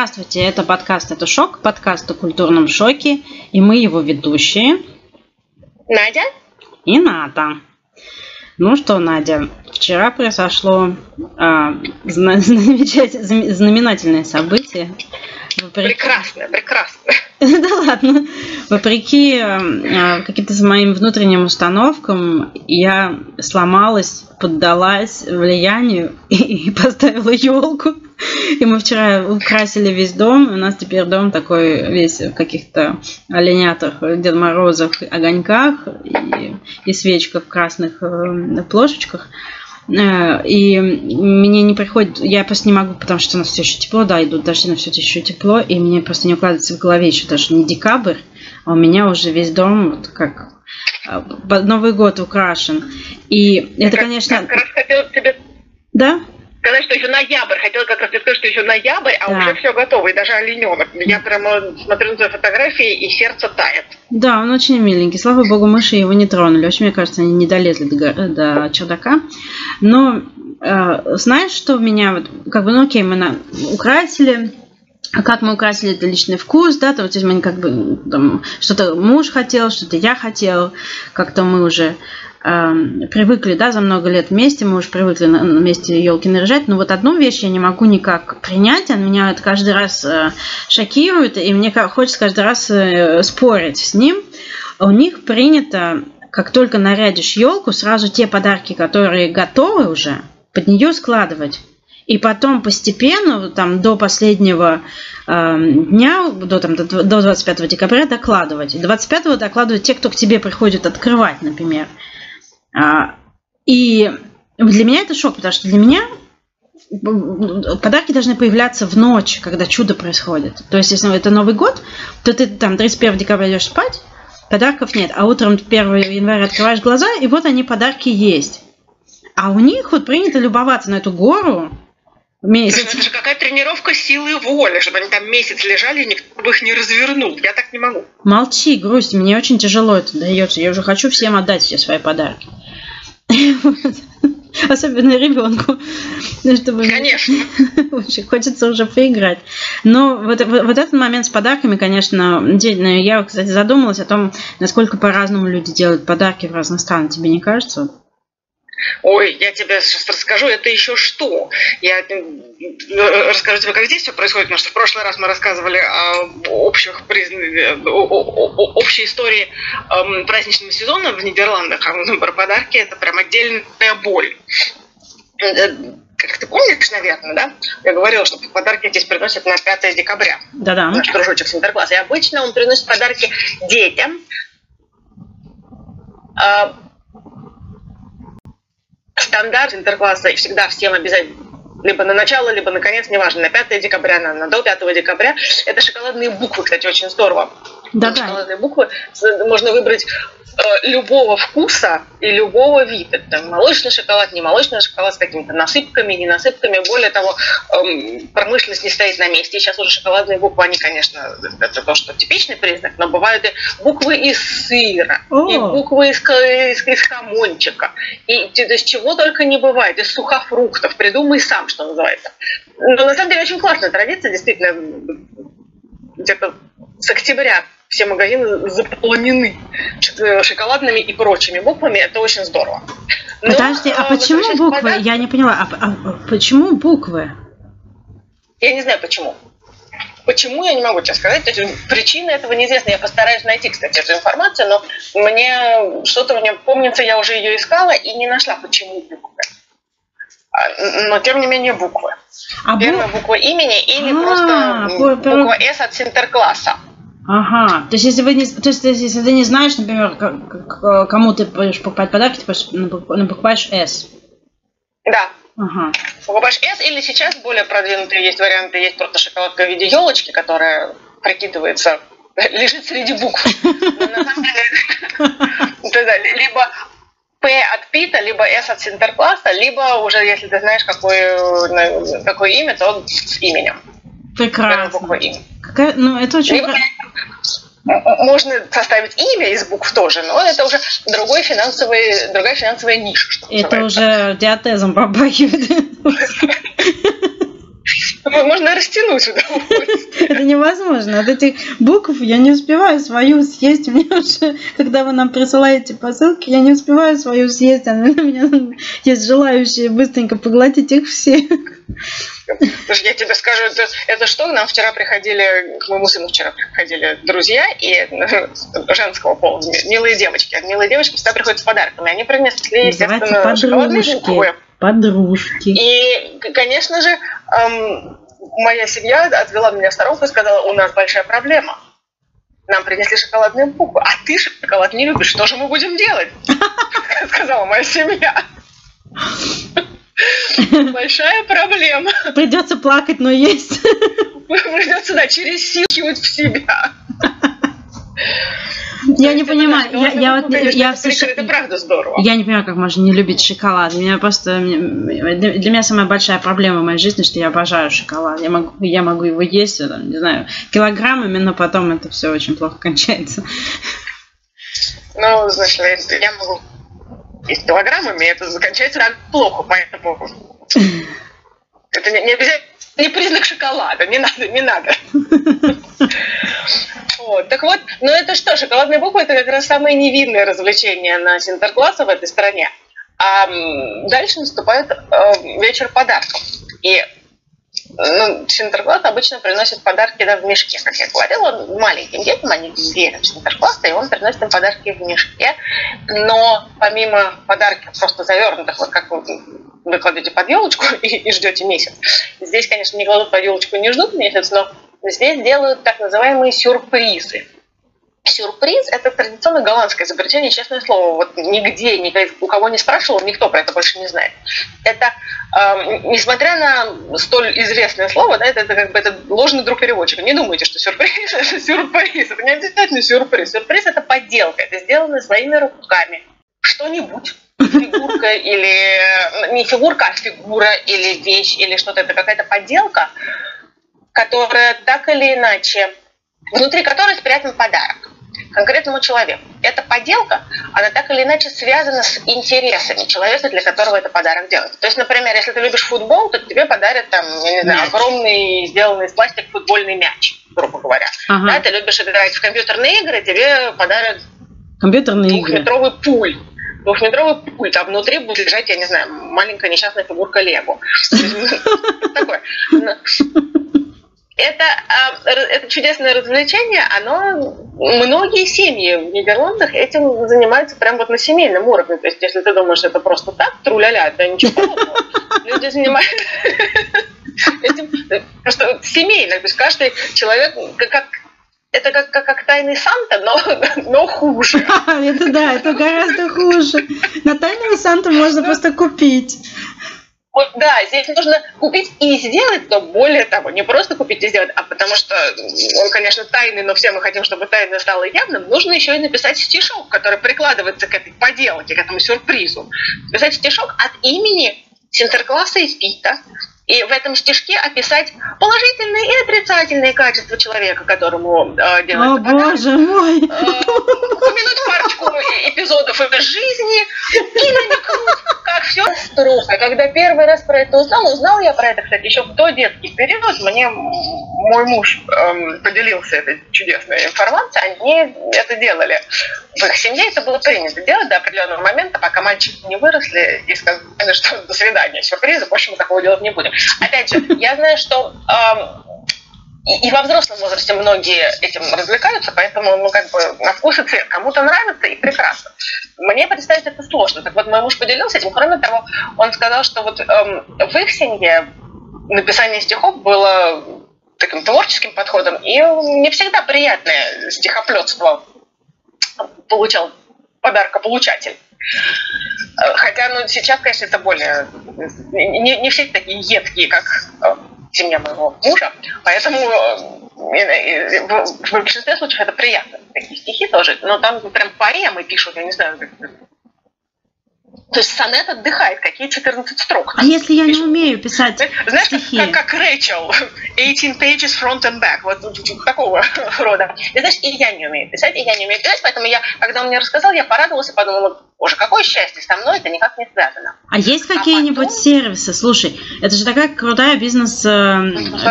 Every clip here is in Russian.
Здравствуйте, это подкаст «Это шок», подкаст о культурном шоке, и мы его ведущие. Надя. И Ната. Ну что, Надя, вчера произошло э, знаменательное событие. Прекрасно, прекрасно. Да ладно. Вопреки э, каким-то моим внутренним установкам, я сломалась, поддалась влиянию и поставила елку. И мы вчера украсили весь дом. У нас теперь дом такой весь в каких-то оленятах, Дед Морозах, огоньках и, и свечках в красных э, плошечках. Э, и мне не приходит, я просто не могу, потому что у нас все еще тепло, да, идут дожди, но все еще тепло, и мне просто не укладывается в голове еще даже не декабрь, а у меня уже весь дом вот как э, Новый год украшен. И это, конечно... Как раз хотела тебе... Да? Сказать, что еще ноябрь. Хотела как раз сказать, что еще ноябрь, а да. уже все готово, и даже олененок. Я прямо смотрю на твои фотографии, и сердце тает. Да, он очень миленький. Слава богу, мыши его не тронули. Очень, мне кажется, они не долезли до, до чердака. Но э, знаешь, что у меня вот, как бы, ну окей, мы на, украсили, а как мы украсили это личный вкус, да, то здесь мы как бы там, что-то муж хотел, что-то я хотел, как-то мы уже привыкли, да, за много лет вместе, мы уже привыкли вместе елки наряжать, но вот одну вещь я не могу никак принять, она меня это каждый раз э, шокирует, и мне хочется каждый раз э, спорить с ним. У них принято, как только нарядишь елку, сразу те подарки, которые готовы уже, под нее складывать. И потом постепенно, там, до последнего э, дня, до, там, до, до 25 декабря докладывать. И 25 докладывать те, кто к тебе приходит открывать, например. А, и для меня это шок, потому что для меня подарки должны появляться в ночь, когда чудо происходит. То есть, если это Новый год, то ты там 31 декабря идешь спать, подарков нет, а утром 1 января открываешь глаза, и вот они, подарки есть. А у них вот принято любоваться на эту гору, Месяц. Это же какая тренировка силы воли, чтобы они там месяц лежали, и никто бы их не развернул. Я так не могу. Молчи, грусть, мне очень тяжело это дается. Я уже хочу всем отдать все свои подарки. Особенно ребенку. Чтобы... Конечно. Очень хочется уже поиграть. Но вот, вот, вот этот момент с подарками, конечно, я, кстати, задумалась о том, насколько по-разному люди делают подарки в разных странах. Тебе не кажется? Ой, я тебе сейчас расскажу, это еще что? Я э, расскажу тебе, как здесь все происходит, потому что в прошлый раз мы рассказывали о общих э, общей истории эм, праздничного сезона в Нидерландах, а про подарки это прям отдельная боль. Э, как ты помнишь, наверное, да? Я говорила, что подарки здесь приносят на 5 декабря. Да-да. Наш дружочек с Интеркласса. И обычно он приносит подарки детям, а, стандарт интеркласса всегда всем обязательно либо на начало, либо на конец, неважно, на 5 декабря, на, на до 5 декабря. Это шоколадные буквы, кстати, очень здорово. Да, шоколадные буквы можно выбрать Э, любого вкуса и любого вида. Там молочный шоколад, не молочный шоколад с какими-то насыпками, не насыпками. Более того, эм, промышленность не стоит на месте. И сейчас уже шоколадные буквы, они, конечно, это то, что типичный признак, но бывают и буквы из сыра, О. и буквы из, из, из хамончика, и то есть чего только не бывает, из сухофруктов. Придумай сам, что называется. Но на самом деле очень классная традиция, действительно, где-то с октября все магазины заполнены шоколадными и прочими буквами. Это очень здорово. Но, Подожди, а, а почему буквы? Подарок... Я не поняла. А, а почему буквы? Я не знаю почему. Почему, я не могу тебе сказать. То есть, причина этого неизвестна. Я постараюсь найти, кстати, эту информацию, но мне что-то мне помнится, я уже ее искала и не нашла, почему буквы. А, но, тем не менее, буквы. А Первая бу... буква имени или а, просто буква С от синтеркласса. Ага, то есть если вы не, то есть если ты не знаешь, например, кому ты будешь покупать подарки, ты просто покупаешь S. Да. Ага. Покупаешь S или сейчас более продвинутые есть варианты, есть просто шоколадка в виде елочки, которая прикидывается, лежит среди букв. Либо П от Пита, либо S от Синтеркласса, либо уже, если ты знаешь, какое, какое имя, то с именем. Прекрасно. Какая, ну, это очень... Либо, можно составить имя из букв тоже, но это уже другой финансовый, другая финансовая ниша. Это называется. уже диатезом побахивает. Можно растянуть Это невозможно. От этих букв я не успеваю свою съесть. Мне уже, когда вы нам присылаете посылки, я не успеваю свою съесть. У меня есть желающие быстренько поглотить их все. Я тебе скажу, это, это что? Нам вчера приходили, к моему сыну вчера приходили друзья и женского пола, милые девочки. Милые девочки всегда приходят с подарками. Они принесли, естественно, шоколадные подружки. И, конечно же, эм, моя семья отвела меня в сторонку и сказала, у нас большая проблема. Нам принесли шоколадные буквы, а ты шоколад не любишь, что же мы будем делать? Сказала моя семья. Большая проблема. Придется плакать, но есть. Придется, да, через силу в себя. Я не понимаю, я, я вот я это правда здорово. Я не понимаю, как можно не любить шоколад. Меня просто для меня самая большая проблема в моей жизни, что я обожаю шоколад. Я могу, я могу его есть, там, не знаю, килограммами, но потом это все очень плохо кончается. Ну, значит, я могу есть килограммами, это кончается так плохо, поэтому это не, не обязательно не признак шоколада, не надо, не надо. Вот. Так вот, ну это что, шоколадные буквы это как раз самое невинное развлечение на Синтеркласса в этой стране. А дальше наступает э, вечер подарков. И ну, Синтеркласс обычно приносит подарки да, в мешке, как я говорила, маленьким детям, они верят в Синтеркласс, и он приносит им подарки в мешке. Но помимо подарков просто завернутых, вот как вы, вы кладете под елочку и, и ждете месяц, здесь, конечно, не кладут под елочку не ждут месяц, но здесь делают так называемые сюрпризы. Сюрприз – это традиционно голландское изобретение, честное слово. Вот нигде, никогда, у кого не спрашивал, никто про это больше не знает. Это, э, несмотря на столь известное слово, да, это, это как бы это ложный друг переводчика. Не думайте, что сюрприз – это сюрприз. Это не обязательно сюрприз. Сюрприз – это подделка. Это сделано своими руками. Что-нибудь фигурка или не фигурка, а фигура или вещь или что-то, это какая-то подделка, которая так или иначе, внутри которой спрятан подарок конкретному человеку. Эта поделка, она так или иначе связана с интересами человека, для которого это подарок делается. То есть, например, если ты любишь футбол, то тебе подарят там, я не знаю, огромный сделанный из пластика футбольный мяч, грубо говоря. Ага. Да, ты любишь играть в компьютерные игры, тебе подарят компьютерные двухметровый игры. пуль двухметровый пульт, а внутри будет лежать, я не знаю, маленькая несчастная фигурка Лего. Такое это, а, это чудесное развлечение, оно многие семьи в Нидерландах этим занимаются прям вот на семейном уровне. То есть, если ты думаешь, это просто так, тру-ля-ля, это ничего подобного. Люди занимаются этим просто семейно. То есть каждый человек, как это как, как, как тайный Санта, но, но хуже. Это да, это гораздо хуже. На тайного Санта можно просто купить. Вот, да, здесь нужно купить и сделать, но более того, не просто купить и сделать, а потому что он, конечно, тайный, но все мы хотим, чтобы тайна стала явным, нужно еще и написать стишок, который прикладывается к этой поделке, к этому сюрпризу. Написать стишок от имени Синтеркласса из Пита, и в этом стишке описать положительные и отрицательные качества человека, которому э, делается О, подарок. боже мой! Э, упомянуть парочку эпизодов из жизни и намекнуть, как все струха. Когда первый раз про это узнал, узнал я про это, кстати, еще в детский период, мне мой муж эм, поделился этой чудесной информацией, они это делали. В их семье это было принято делать до определенного момента, пока мальчики не выросли и сказали, что до свидания, сюрпризы, больше мы такого делать не будем. Опять же, я знаю, что эм, и, во взрослом возрасте многие этим развлекаются, поэтому, ну, как бы, на вкус и цвет. Кому-то нравится и прекрасно. Мне представить это сложно. Так вот, мой муж поделился этим. Кроме того, он сказал, что вот эм, в их семье написание стихов было таким творческим подходом, и не всегда приятное стихоплетство получал подарка-получатель. Хотя, ну, сейчас, конечно, это более... Не, не все такие едкие, как э, семья моего мужа, поэтому э, в большинстве случаев это приятно. Такие стихи тоже, но там прям поэмы пишут, я не знаю, То есть сонет отдыхает, какие 14 строк. А если я не умею писать Знаешь, стихи? Как, как, как Рэйчел, 18 pages front and back, вот такого рода. И знаешь, и я не умею писать, и я не умею писать, поэтому я, когда он мне рассказал, я порадовалась и подумала, боже, какое счастье, со мной это никак не связано. А есть какие-нибудь потом... сервисы? Слушай, это же такая крутая бизнес, э,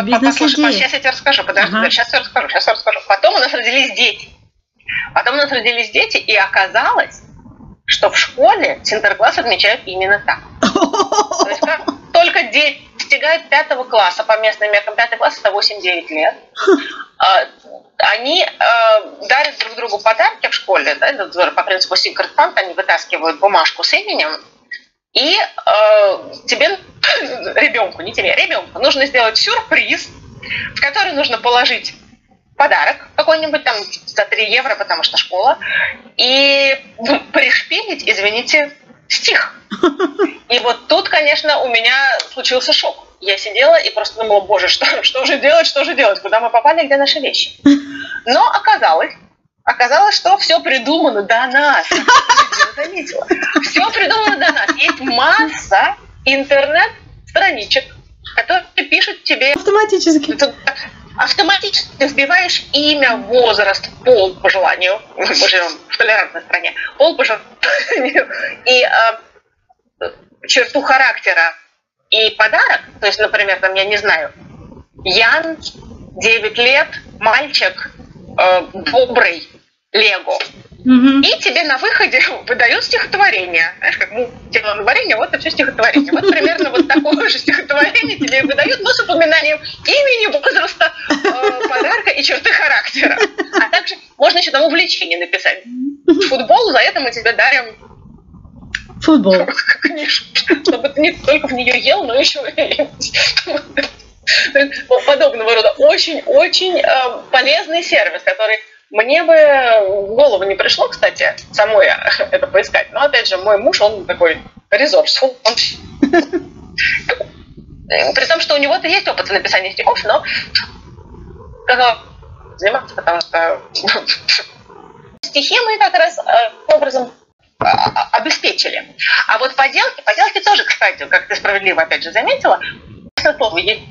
бизнес Послушай, сейчас я тебе расскажу, подожди, ага. сейчас я расскажу, сейчас я расскажу. Потом у нас родились дети. Потом у нас родились дети, и оказалось, что в школе Синтеркласс отмечают именно так. То есть как только дети достигают пятого класса, по местным меркам пятый класс это 8-9 лет, а, они э, дарят друг другу подарки в школе, да, по принципу Secret Fund, они вытаскивают бумажку с именем, и э, тебе, ребенку, не тебе, ребенку, нужно сделать сюрприз, в который нужно положить подарок какой-нибудь там за 3 евро, потому что школа, и пришпилить, извините, стих. И вот тут, конечно, у меня случился шок. Я сидела и просто думала, боже, что, что же делать, что же делать, куда мы попали, где наши вещи. Но оказалось, оказалось, что все придумано до нас. заметила. Все придумано до нас. Есть масса интернет-страничек, которые пишут тебе... Автоматически автоматически ты вбиваешь имя, возраст, пол по желанию. Мы живем в толерантной стране. Пол по желанию. И э, черту характера и подарок. То есть, например, там, я не знаю, Ян, 9 лет, мальчик, э, добрый, Лего. Угу. И тебе на выходе выдают стихотворение. Знаешь, как мы делаем варенье, вот это все стихотворение. Вот примерно вот такое же стихотворение тебе выдают, но с упоминанием имени, возраста, э, подарка и черты характера. А также можно еще там увлечение написать. Футбол, за это мы тебе дарим Футбол. Книжку, чтобы ты не только в нее ел, но еще и подобного рода. Очень-очень э, полезный сервис, который мне бы в голову не пришло, кстати, самой это поискать. Но, опять же, мой муж, он такой. Он... При том, что у него-то есть опыт в написании стихов, но заниматься, потому что стихи мы как раз э, образом а, обеспечили. А вот поделки, поделки тоже, кстати, как ты справедливо опять же заметила, есть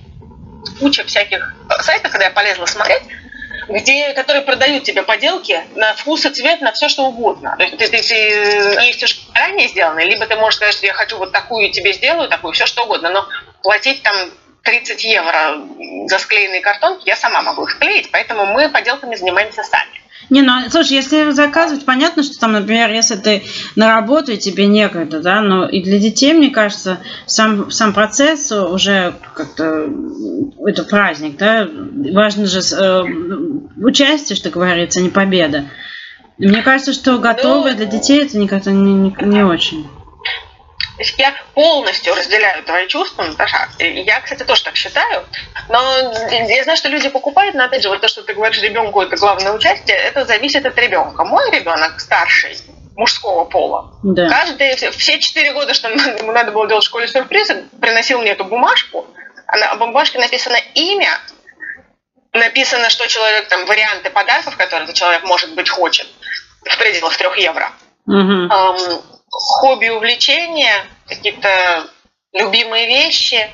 куча всяких сайтов, когда я полезла смотреть, где, которые продают тебе поделки на вкус и цвет, на все что угодно. То есть ты, ты, ты есть ранее сделанные, либо ты можешь сказать, что я хочу вот такую тебе сделаю, такую, все что угодно, но платить там 30 евро за склеенные картонки я сама могу их клеить, поэтому мы поделками занимаемся сами. Не, ну, слушай, если заказывать, понятно, что там, например, если ты на работу и тебе некогда, да, но и для детей, мне кажется, сам, сам процесс уже как-то, это праздник, да, важно же э, участие, что говорится, а не победа. Мне кажется, что готовые для детей это никак-то не, не, не очень. Я полностью разделяю твои чувства, Наташа. Я, кстати, тоже так считаю. Но я знаю, что люди покупают, но опять же, вот то, что ты говоришь, ребенку это главное участие, это зависит от ребенка. Мой ребенок старший, мужского пола. Да. Каждые, все четыре года, что ему надо было делать в школе сюрпризы, приносил мне эту бумажку. А на бумажке написано имя, написано, что человек, там, варианты подарков, которые этот человек, может быть, хочет, в пределах трех евро. Угу хобби, увлечения, какие-то любимые вещи,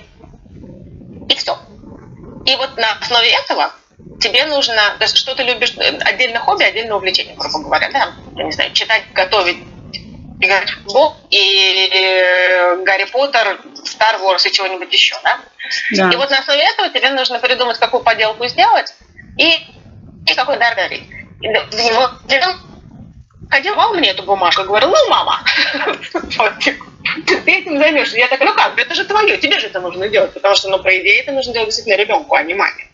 и все. И вот на основе этого тебе нужно, то есть что ты любишь, отдельно хобби, отдельно увлечение, грубо говоря, да, я не знаю, читать, готовить, играть в футбол и э, Гарри Поттер, Стар Wars и чего-нибудь еще, да? да? И вот на основе этого тебе нужно придумать, какую поделку сделать и, и какой дар дарить. И, одевал мне эту бумажку, говорил, ну, мама, ты этим займешься. Я такая, ну как, это же твое, тебе же это нужно делать, потому что, ну, по идее, это нужно делать действительно ребенку, а не маме.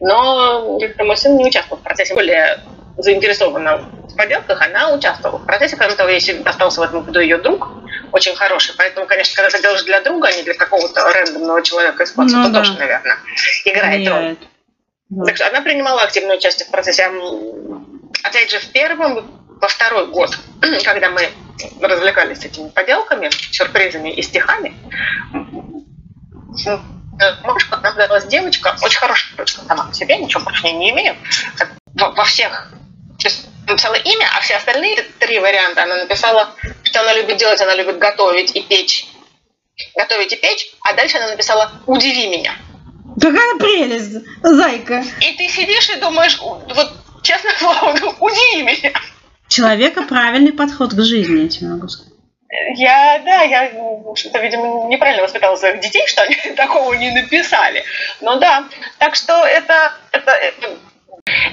Но мой сын не участвовал в процессе, более заинтересована в поделках, она участвовала в процессе. Кроме того, если остался в этом году ее друг, очень хороший. Поэтому, конечно, когда ты делаешь для друга, а не для какого-то рандомного человека из класса, ну, то да. тоже, наверное, играет роль. Да. Так что она принимала активное участие в процессе. Опять же, в первом во второй год, когда мы развлекались этими поделками, сюрпризами и стихами, Машка нам далась девочка, очень хорошая девочка сама по себе, ничего больше не имею. Во всех написала имя, а все остальные три варианта она написала, что она любит делать, она любит готовить и печь. Готовить и печь, а дальше она написала «Удиви меня». Какая прелесть, зайка. И ты сидишь и думаешь, вот честно слово, удиви меня. Человека правильный подход к жизни, я тебе могу сказать. Я, да, я что-то, видимо, неправильно воспитала своих детей, что они такого не написали. Но да, так что это, это, это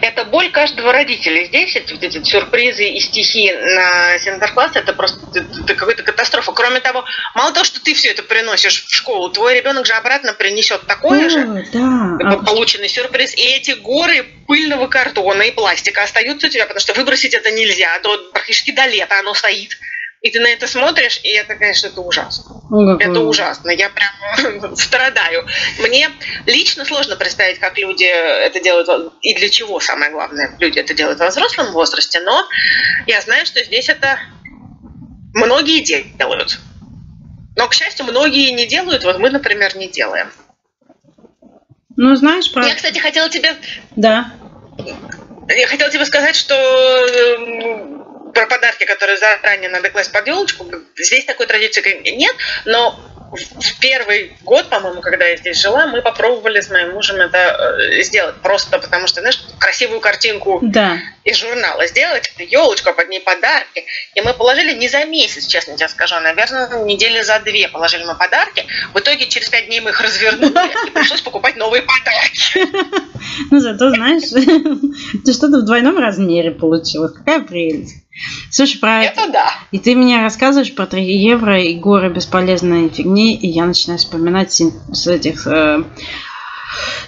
это боль каждого родителя. Здесь эти, эти сюрпризы и стихи на Синтеркласс это просто это какая-то катастрофа. Кроме того, мало того, что ты все это приносишь в школу, твой ребенок же обратно принесет такое О, же да. полученный сюрприз. И эти горы пыльного картона и пластика остаются у тебя, потому что выбросить это нельзя, а то практически до лета оно стоит. И ты на это смотришь, и это, конечно, это ужасно. Какой Это ужас. ужасно. Я прям страдаю. Мне лично сложно представить, как люди это делают, и для чего, самое главное, люди это делают во взрослом возрасте, но я знаю, что здесь это многие делают. Но, к счастью, многие не делают, вот мы, например, не делаем. Ну, знаешь, про... Я, кстати, хотела тебе Да. Я хотела тебе сказать, что эм, про подарки, которые заранее надо класть под елочку, здесь такой традиции нет, но в- первый год, по-моему, когда я здесь жила, мы попробовали с моим мужем это э, сделать. Просто потому что, знаешь, красивую картинку Да. из журнала сделать, елочку, а под ней подарки. И мы положили не за месяц, честно тебе скажу, а, наверное, недели за две положили мы подарки. В итоге через пять дней мы их развернули, и пришлось покупать новые подарки. Ну, зато, знаешь, ты что-то в двойном размере получилось. Какая прелесть. Слушай, про это... Да. И ты мне рассказываешь про 3 евро и горы бесполезной фигни, и я начинаю вспоминать с этих э,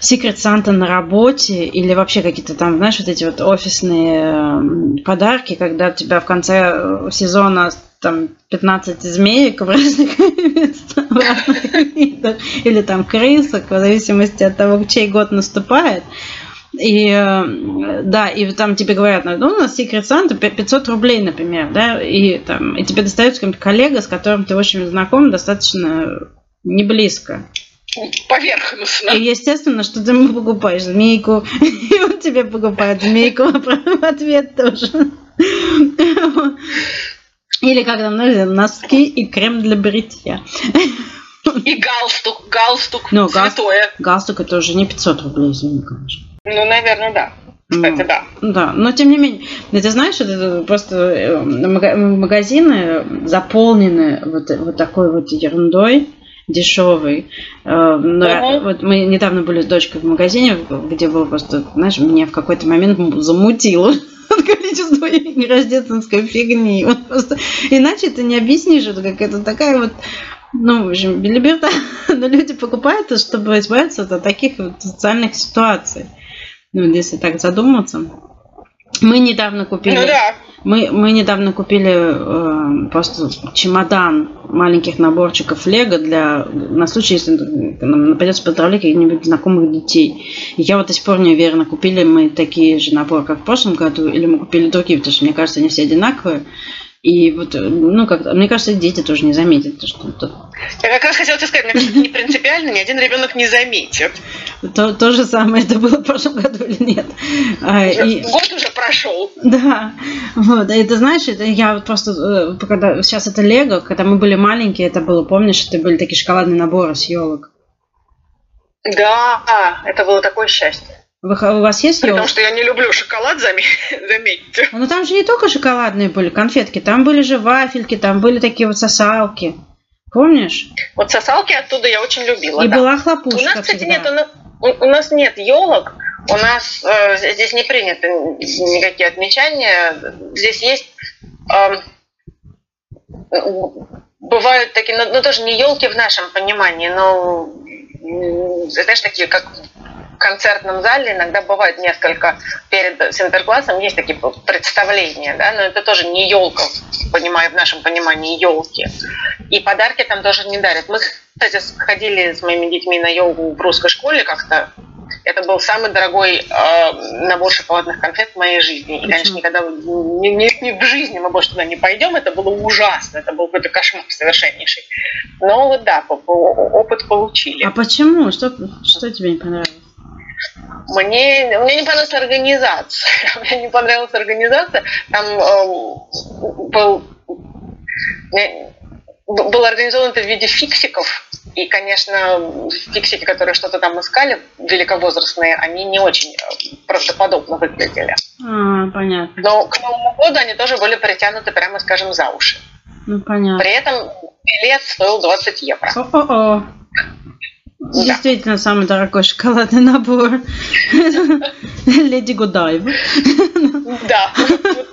Secret Santa на работе или вообще какие-то там, знаешь, вот эти вот офисные э, подарки, когда у тебя в конце э, сезона там 15 змеек в разных местах, в разных видах, или там крысок, в зависимости от того, чей год наступает. И э, да, и там тебе говорят, ну, у нас Secret Santa 500 рублей, например, да, и там, и тебе достается какой-нибудь коллега, с которым ты очень знаком достаточно не близко. Поверхностно. И естественно, что ты ему покупаешь змейку, и он тебе покупает змейку в ответ тоже. Или как там, ну, носки и крем для бритья. И галстук, галстук, Ну, гал- святое. Галстук это уже не 500 рублей, извини, конечно. Ну, наверное, да. Кстати, Ну, да. Да, но тем не менее, ну, ты знаешь, это просто э, мага- магазины заполнены вот, вот такой вот ерундой дешевой. Э, но Мгм. Вот мы недавно были с дочкой в магазине, где было просто, знаешь, меня в какой-то момент замутило от количества рождественской фигни. Вот просто иначе ты не объяснишь, это какая-то такая вот ну, в общем, билиберда. Но люди покупают это, чтобы избавиться от таких вот социальных ситуаций. Ну, если так задуматься. Мы недавно купили... Ну да. Мы, мы недавно купили э, просто чемодан маленьких наборчиков Лего для на случай, если нам придется поздравлять каких-нибудь знакомых детей. И я вот до сих пор не уверена, купили мы такие же наборы, как в прошлом году, или мы купили другие, потому что мне кажется, они все одинаковые. И вот, э, ну, как мне кажется, дети тоже не заметят, то, что тут Я как раз хотела тебе сказать, мне кажется, не принципиально, ни один ребенок не заметит. то, то же самое это было в прошлом году или нет. А, и- Год уже прошел. Да, вот, и ты знаешь, это я вот просто, э, когда сейчас это Лего, когда мы были маленькие, это было, помнишь, это были такие шоколадные наборы с елок. Да, это было такое счастье. Вы, у вас есть елка? что я не люблю шоколад, заме- заметьте. Ну там же не только шоколадные были конфетки, там были же вафельки, там были такие вот сосалки. Помнишь? Вот сосалки оттуда я очень любила. И да. была У хлопушка нас, кстати, всегда. нет, у нас, у- у нас нет елок, у нас э, здесь не принято никакие отмечания. Здесь есть эм, бывают такие, ну, ну, тоже не елки в нашем понимании, но знаешь, такие как концертном зале иногда бывает несколько перед Синтерклассом есть такие представления, да, но это тоже не елка, понимаю, в нашем понимании елки. И подарки там тоже не дарят. Мы, кстати, ходили с моими детьми на елку в русской школе как-то. Это был самый дорогой э, набор шоколадных конфет в моей жизни. И, конечно, никогда ни, ни- ни в жизни мы больше туда не пойдем. Это было ужасно. Это был какой-то кошмар совершеннейший. Но вот да, опыт получили. А почему? Что, что тебе не понравилось? Мне, мне не понравилась организация. Мне не понравилась организация. Там э, был, был организован это в виде фиксиков. И, конечно, фиксики, которые что-то там искали, великовозрастные, они не очень э, правдоподобно выглядели. А, понятно. Но к Новому году они тоже были притянуты, прямо скажем, за уши. Ну, понятно. При этом билет стоил 20 евро. О-о-о. Да. Действительно, самый дорогой шоколадный набор. Леди Гудаев. Да,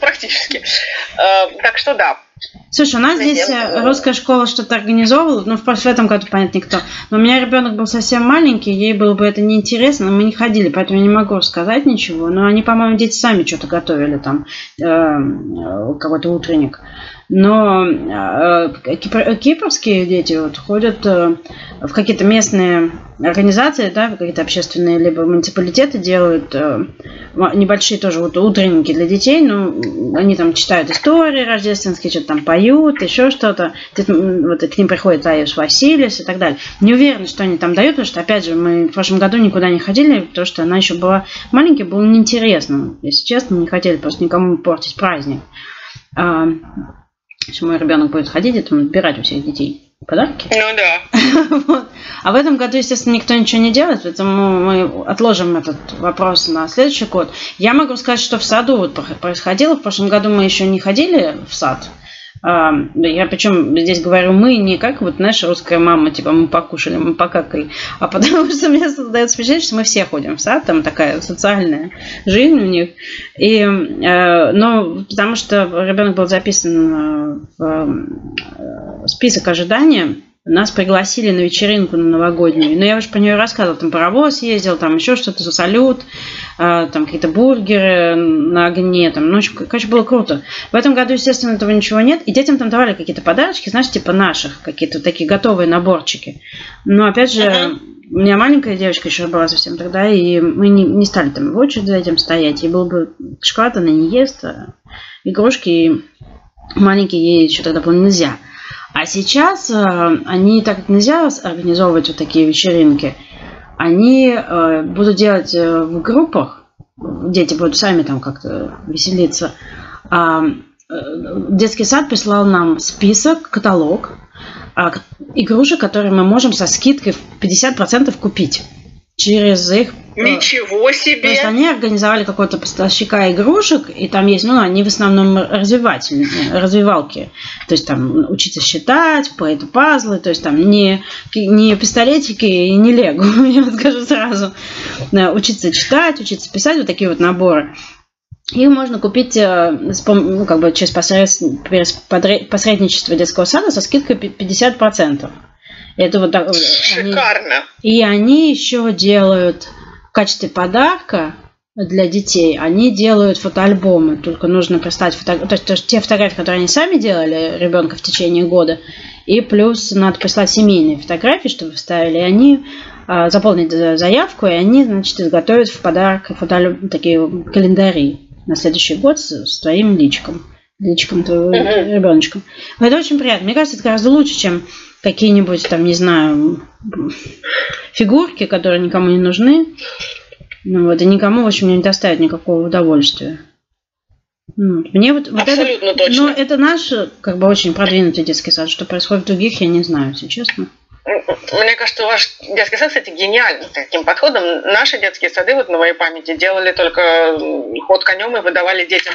практически. Э, так что да, Слушай, у нас здесь э, русская школа что-то организовывала, ну, в, этом году, понятно, никто. Но у меня ребенок был совсем маленький, ей было бы это неинтересно, мы не ходили, поэтому я не могу сказать ничего. Но они, по-моему, дети сами что-то готовили там, э, э какой-то утренник. Но э, кипрские дети вот ходят э, в какие-то местные организации, да, какие-то общественные, либо муниципалитеты делают э, небольшие тоже вот утренники для детей, ну, они там читают истории рождественские, что-то там поют, еще что-то. Вот к ним приходит Айос Василис и так далее. Не уверена, что они там дают, потому что, опять же, мы в прошлом году никуда не ходили, потому что она еще была маленькая, было неинтересно. Если честно, не хотели просто никому портить праздник. Если мой ребенок будет ходить, это отбирать у всех детей подарки. Ну да. вот. А в этом году, естественно, никто ничего не делает, поэтому мы отложим этот вопрос на следующий год. Я могу сказать, что в саду вот происходило. В прошлом году мы еще не ходили в сад. А, я причем здесь говорю мы не как вот наша русская мама, типа мы покушали, мы покакали, а потому что мне создается впечатление, что мы все ходим в сад, там такая социальная жизнь у них. И, э, но потому что ребенок был записан в э, список ожидания, нас пригласили на вечеринку на новогоднюю. Но я уже про нее рассказывала. Там паровоз ездил, там еще что-то, салют, э, там какие-то бургеры на огне. Там, ну, короче, было круто. В этом году, естественно, этого ничего нет. И детям там давали какие-то подарочки, знаешь, типа наших, какие-то такие готовые наборчики. Но, опять же, uh-huh. у меня маленькая девочка еще была совсем тогда, и мы не, не стали там в очередь за этим стоять. И был бы шоколад она не ест, а игрушки маленькие ей еще тогда было нельзя. А сейчас э, они, так как нельзя организовывать вот такие вечеринки, они э, будут делать э, в группах, дети будут сами там как-то веселиться. А, детский сад прислал нам список, каталог игрушек, которые мы можем со скидкой в 50% купить через их... Ничего себе! То есть они организовали какого-то поставщика игрушек, и там есть, ну, они в основном развивательные, развивалки. То есть там учиться считать, это пазлы, то есть там не, не пистолетики и не лего, я вам скажу сразу. Учиться читать, учиться писать, вот такие вот наборы. Их можно купить э, ну, как бы через посредничество детского сада со скидкой 50%. Это вот так. Шикарно. Они, и они еще делают в качестве подарка для детей, они делают фотоальбомы. Только нужно прислать фото... то, есть, то есть те фотографии, которые они сами делали ребенка в течение года, и плюс надо прислать семейные фотографии, чтобы вставили. И они а, заполнить заявку, и они, значит, изготовят в подарок фотоальбом, такие календари на следующий год с, с твоим личиком, личиком твоего uh-huh. ребеночком. Это очень приятно. Мне кажется, это гораздо лучше, чем какие-нибудь там, не знаю, фигурки, которые никому не нужны. Ну вот, и никому, в общем, не доставит никакого удовольствия. Ну, мне вот, вот это, точно. Но это наш, как бы, очень продвинутый детский сад. Что происходит в других, я не знаю, если честно. Мне кажется, ваш детский сад, кстати, гениальный таким подходом. Наши детские сады, вот на моей памяти, делали только ход конем и выдавали детям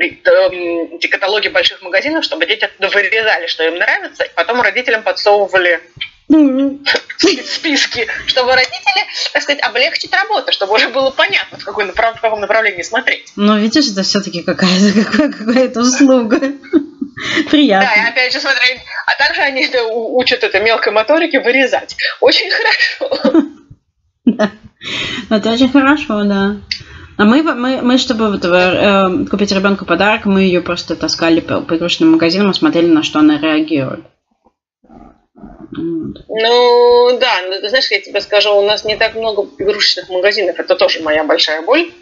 эти каталоги больших магазинов, чтобы дети оттуда вырезали, что им нравится, и потом родителям подсовывали списки, чтобы родители, так сказать, облегчить работу, чтобы уже было понятно, в, какой направ... в каком направлении смотреть. Но видишь, это все-таки какая-то какая-то услуга. Приятно. Да, и опять же, смотри, а также они это, учат это мелкой моторике вырезать. Очень хорошо. Да. Это очень хорошо, да. А мы, мы, мы чтобы вот, э, купить ребенку подарок, мы ее просто таскали по, по игрушечным магазинам и смотрели, на что она реагирует. Ну, да, но ты знаешь, я тебе скажу, у нас не так много игрушечных магазинов. Это тоже моя большая боль,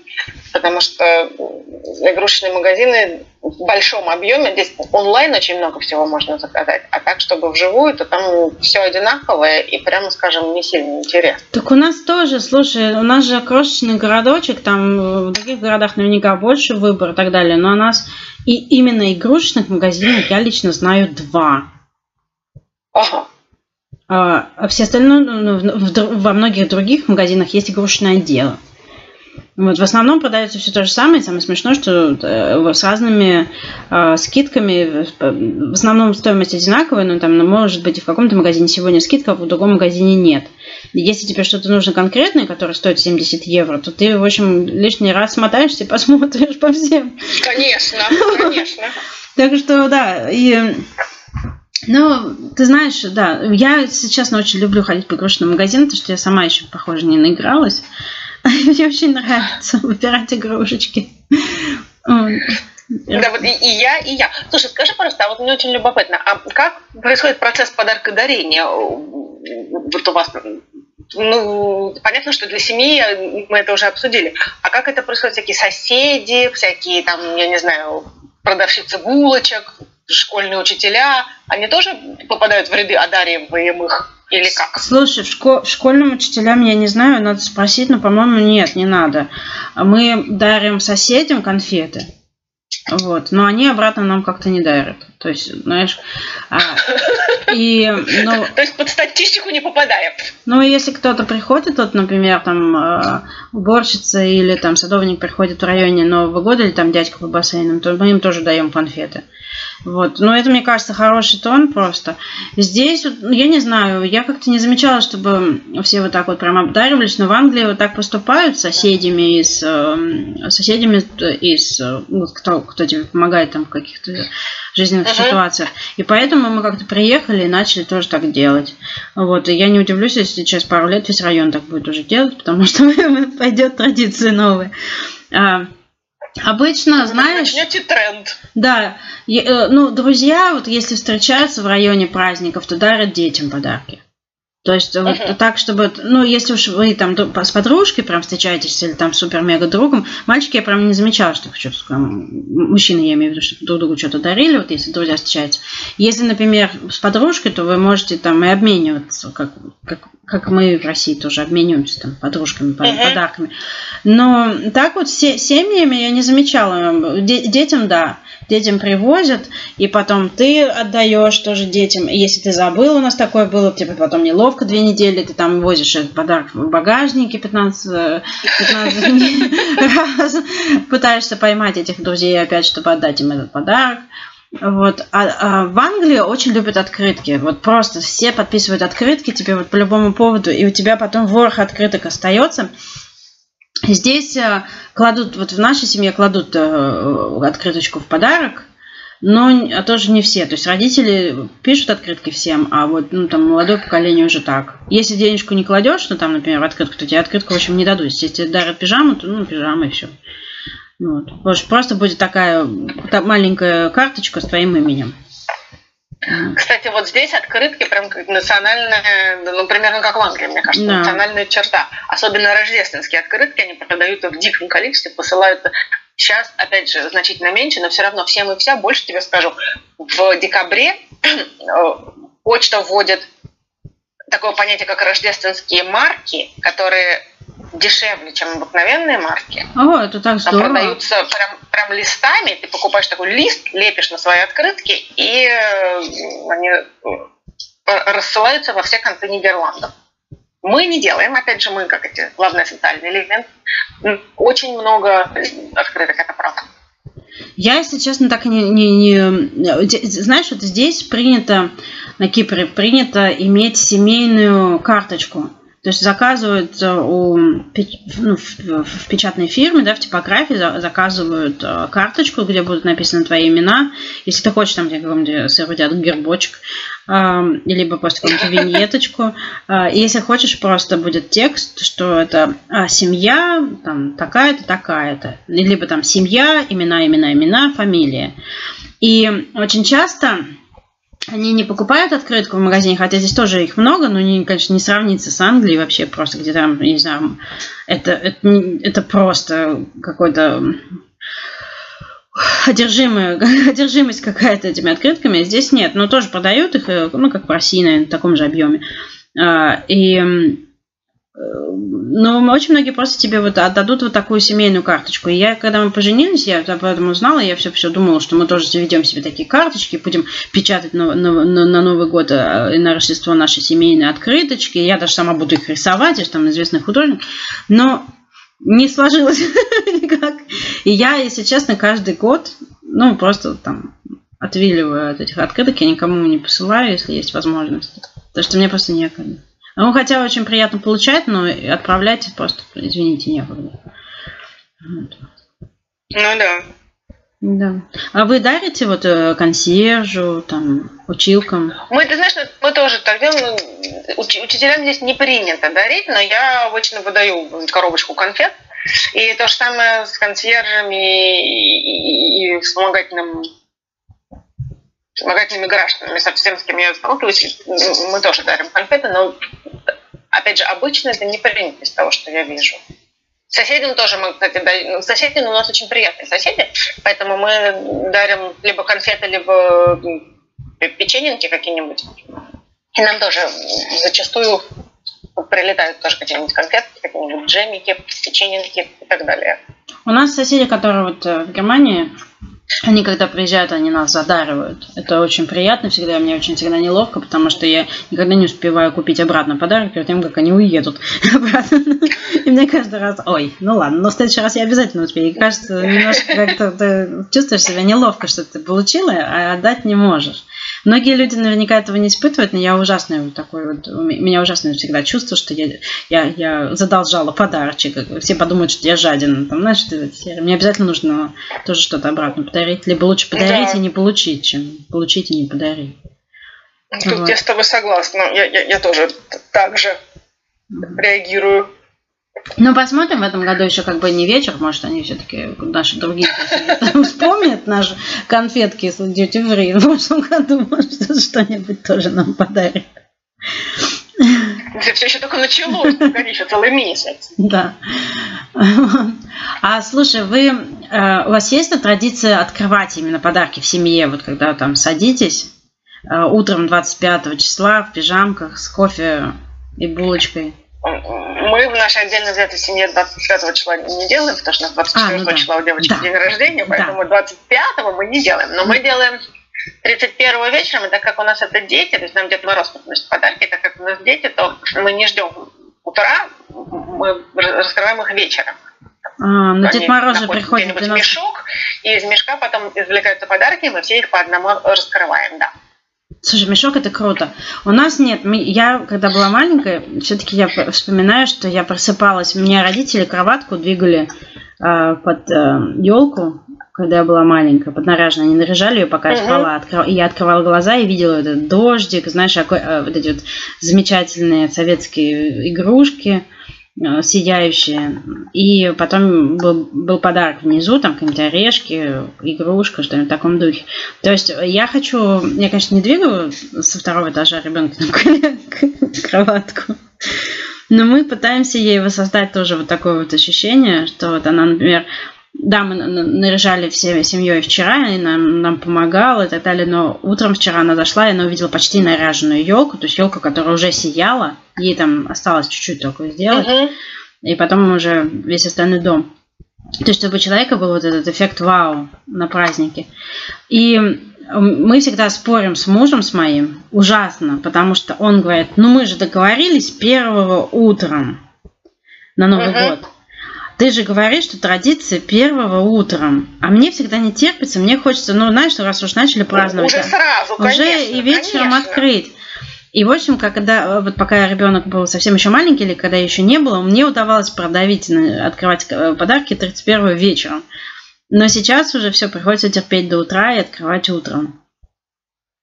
потому что игрушечные магазины в большом объеме. Здесь онлайн очень много всего можно заказать, а так, чтобы вживую, то там все одинаковое и, прямо скажем, не сильно интересно. Так у нас тоже, слушай, у нас же крошечный городочек, там в других городах наверняка больше выбор и так далее, но у нас и именно игрушечных магазинов я лично знаю два. Ага. А, а все остальные, ну, в, во многих других магазинах есть игрушечное отделы. Вот, в основном продается все то же самое. Самое смешное, что э, с разными э, скидками. В основном стоимость одинаковая, но там ну, может быть и в каком-то магазине сегодня скидка, а в другом магазине нет. Если тебе что-то нужно конкретное, которое стоит 70 евро, то ты, в общем, лишний раз смотаешься и посмотришь по всем. Конечно, конечно. Так что, да, и ну, ты знаешь, да, я, если честно, очень люблю ходить по игрушечным магазинам, потому что я сама еще, похоже, не наигралась. Мне очень нравится выбирать игрушечки. Да, вот и, и я, и я. Слушай, скажи, пожалуйста, а вот мне очень любопытно, а как происходит процесс подарка дарения? Вот у вас ну, понятно, что для семьи мы это уже обсудили. А как это происходит? Всякие соседи, всякие там, я не знаю, продавщицы булочек, школьные учителя, они тоже попадают в ряды одариваемых или как? Слушай, в, шко- школьным учителям я не знаю, надо спросить, но, по-моему, нет, не надо. Мы дарим соседям конфеты. Вот, но они обратно нам как-то не дарят. То есть, знаешь, а, и, ну, То есть под статистику не попадаем. Ну, если кто-то приходит, вот, например, там а, уборщица или там садовник приходит в районе Нового года, или там дядька по бассейнам, то мы им тоже даем конфеты. Вот. Но это, мне кажется, хороший тон просто. Здесь, ну, я не знаю, я как-то не замечала, чтобы все вот так вот прям обдаривались, но в Англии вот так поступают с соседями из э, соседями из ну, кто, кто тебе помогает там в каких-то жизненных uh-huh. ситуациях. И поэтому мы как-то приехали и начали тоже так делать. Вот. И я не удивлюсь, если через пару лет весь район так будет уже делать, потому что пойдет традиция новая. А, Обычно, знаешь... Начнете тренд. Да. Э, ну, друзья, вот если встречаются в районе праздников, то дарят детям подарки. То есть uh-huh. вот так, чтобы, ну, если уж вы там с подружкой прям встречаетесь или там супер-мега другом, мальчики я прям не замечала, что что-то, мужчины, я имею в виду, что друг другу что-то дарили, вот если друзья встречаются. Если, например, с подружкой, то вы можете там и обмениваться, как, как, как мы в России тоже обмениваемся там подружками, uh-huh. подарками. Но так вот все, семьями я не замечала. Детям, да, детям привозят, и потом ты отдаешь тоже детям. Если ты забыл, у нас такое было, тебе потом неловко две недели, ты там возишь этот подарок в багажнике 15, 15 раз, пытаешься поймать этих друзей опять, чтобы отдать им этот подарок. Вот. А, а в Англии очень любят открытки. Вот просто все подписывают открытки тебе вот по любому поводу, и у тебя потом ворох открыток остается. Здесь э, кладут, вот в нашей семье кладут э, открыточку в подарок, но а тоже не все. То есть родители пишут открытки всем, а вот ну, там молодое поколение уже так. Если денежку не кладешь, ну там, например, в открытку, то тебе открытку, в общем, не дадут. Если тебе дарят пижаму, то ну пижама и все. Вот. Просто будет такая маленькая карточка с твоим именем. Кстати, вот здесь открытки прям национальная, ну, примерно как в Англии, мне кажется, да. национальная черта. Особенно рождественские открытки, они продают в диком количестве, посылают сейчас, опять же, значительно меньше, но все равно всем и вся, больше тебе скажу, в декабре почта вводит такое понятие, как рождественские марки, которые дешевле, чем обыкновенные марки. О, это так здорово. Там продаются прям, прям листами. Ты покупаешь такой лист, лепишь на свои открытки, и э, они э, рассылаются во все концы Нидерландов. Мы не делаем, опять же, мы, как эти главный социальный элемент, очень много открыток, это правда. Я, если честно, так не, не, не... Знаешь, вот здесь принято, на Кипре принято иметь семейную карточку. То есть заказывают э, у, ну, в, печатной фирме, да, в типографии заказывают э, карточку, где будут написаны твои имена. Если ты хочешь там где-нибудь сыродят гербочек, либо просто какую-нибудь виньеточку. Э, если хочешь, просто будет текст, что это а, семья, там, такая-то, такая-то. Либо там семья, имена, имена, имена, фамилия. И очень часто они не покупают открытку в магазине, хотя здесь тоже их много, но, не, конечно, не сравнится с Англией вообще просто, где там, не знаю, это, это, это просто какой-то одержимая, одержимость какая-то этими открытками. Здесь нет, но тоже продают их, э, ну, как в России, наверное, в таком же объеме. А, и но очень многие просто тебе вот отдадут вот такую семейную карточку. И я, когда мы поженились, я об этом узнала, я все все думала, что мы тоже заведем себе такие карточки, будем печатать на, на, на Новый год э, и на Рождество наши семейные открыточки. Я даже сама буду их рисовать, я же там известный художник. Но не сложилось никак. И я, если честно, каждый год, ну, просто там отвиливаю от этих открыток, я никому не посылаю, если есть возможность. Потому что мне просто некогда. Ну, хотя очень приятно получать, но отправлять просто, извините, некогда. Вот. Ну да. Да. А вы дарите вот э, консьержу, там, училкам? Мы, ты знаешь, мы тоже так делаем. Уч- учителям здесь не принято дарить, но я обычно выдаю коробочку конфет. И то же самое с консьержами и, и, и вспомогательным вспомогательными гражданами, со всем, с кем я сталкиваюсь, мы тоже дарим конфеты, но, опять же, обычно это не принято из того, что я вижу. Соседям тоже мы, кстати, даем. Ну, соседи у нас очень приятные соседи, поэтому мы дарим либо конфеты, либо печеньки какие-нибудь. И нам тоже зачастую прилетают тоже какие-нибудь конфеты, какие-нибудь джемики, печеньки и так далее. У нас соседи, которые вот э, в Германии, они, когда приезжают, они нас задаривают. Это очень приятно всегда. Мне очень всегда неловко, потому что я никогда не успеваю купить обратно подарок перед тем, как они уедут обратно. И мне каждый раз, ой, ну ладно, но в следующий раз я обязательно успею. И кажется, немножко как-то ты чувствуешь себя неловко, что ты получила, а отдать не можешь. Многие люди наверняка этого не испытывают, но я ужасный вот такой вот, у меня ужасное всегда чувство, что я, я, я задолжала подарочек. Все подумают, что я жаден. Там, знаешь, мне обязательно нужно тоже что-то обратно подарить. Либо лучше подарить да. и не получить, чем получить и не подарить. Тут вот. я с тобой согласна. Я, я, я тоже так же реагирую. Ну, посмотрим, в этом году еще как бы не вечер, может, они все-таки наши другие вспомнят наши конфетки с Duty Free в прошлом году, может, что-нибудь тоже нам подарит. Это все еще только началось, погоди, еще целый месяц. Да. А слушай, вы, э, у вас есть традиция открывать именно подарки в семье, вот когда там садитесь э, утром 25 числа в пижамках с кофе и булочкой? Мы в нашей отдельно взятой семье 25 числа не делаем, потому что у нас 24 а, ну да. числа у девочки да. день рождения, поэтому да. 25 мы не делаем. Но мы делаем 31 вечером, и так как у нас это дети, то есть нам Дед Мороз приносит подарки, так как у нас дети, то мы не ждем утра, мы раскрываем их вечером. А, ну Дед Мороз же приходит в мешок, и из мешка потом извлекаются подарки, и мы все их по одному раскрываем, да. Слушай, мешок это круто. У нас нет. Я, когда была маленькая, все-таки я вспоминаю, что я просыпалась. У меня родители кроватку двигали э, под э, елку, когда я была маленькая, поднаряжена. Они наряжали ее, пока я спала. Открыв... И я открывала глаза и видела этот дождик, знаешь, э, вот эти вот замечательные советские игрушки. Э, сияющие. И потом был, был подарок внизу, там какие-нибудь орешки, игрушка, что-нибудь в таком духе. То есть я хочу, я, конечно, не двигаю со второго этажа ребенка на кроватку, но мы пытаемся ей воссоздать тоже вот такое вот ощущение, что вот она, например, да, мы наряжали все семьей вчера, и нам, нам помогала и так далее, но утром вчера она зашла, и она увидела почти наряженную елку, то есть елку, которая уже сияла, ей там осталось чуть-чуть только сделать, uh-huh. и потом уже весь остальной дом. То есть, чтобы у человека был вот этот эффект вау на празднике. И мы всегда спорим с мужем, с моим, ужасно, потому что он говорит, ну мы же договорились первого утром на Новый uh-huh. год. Ты же говоришь, что традиция первого утром. А мне всегда не терпится, мне хочется, ну, знаешь, раз уж начали праздновать. Уже сразу, Уже конечно, и вечером конечно. открыть. И, в общем, когда, вот пока ребенок был совсем еще маленький, или когда еще не было, мне удавалось продавить, открывать э, подарки 31 вечером. Но сейчас уже все, приходится терпеть до утра и открывать утром.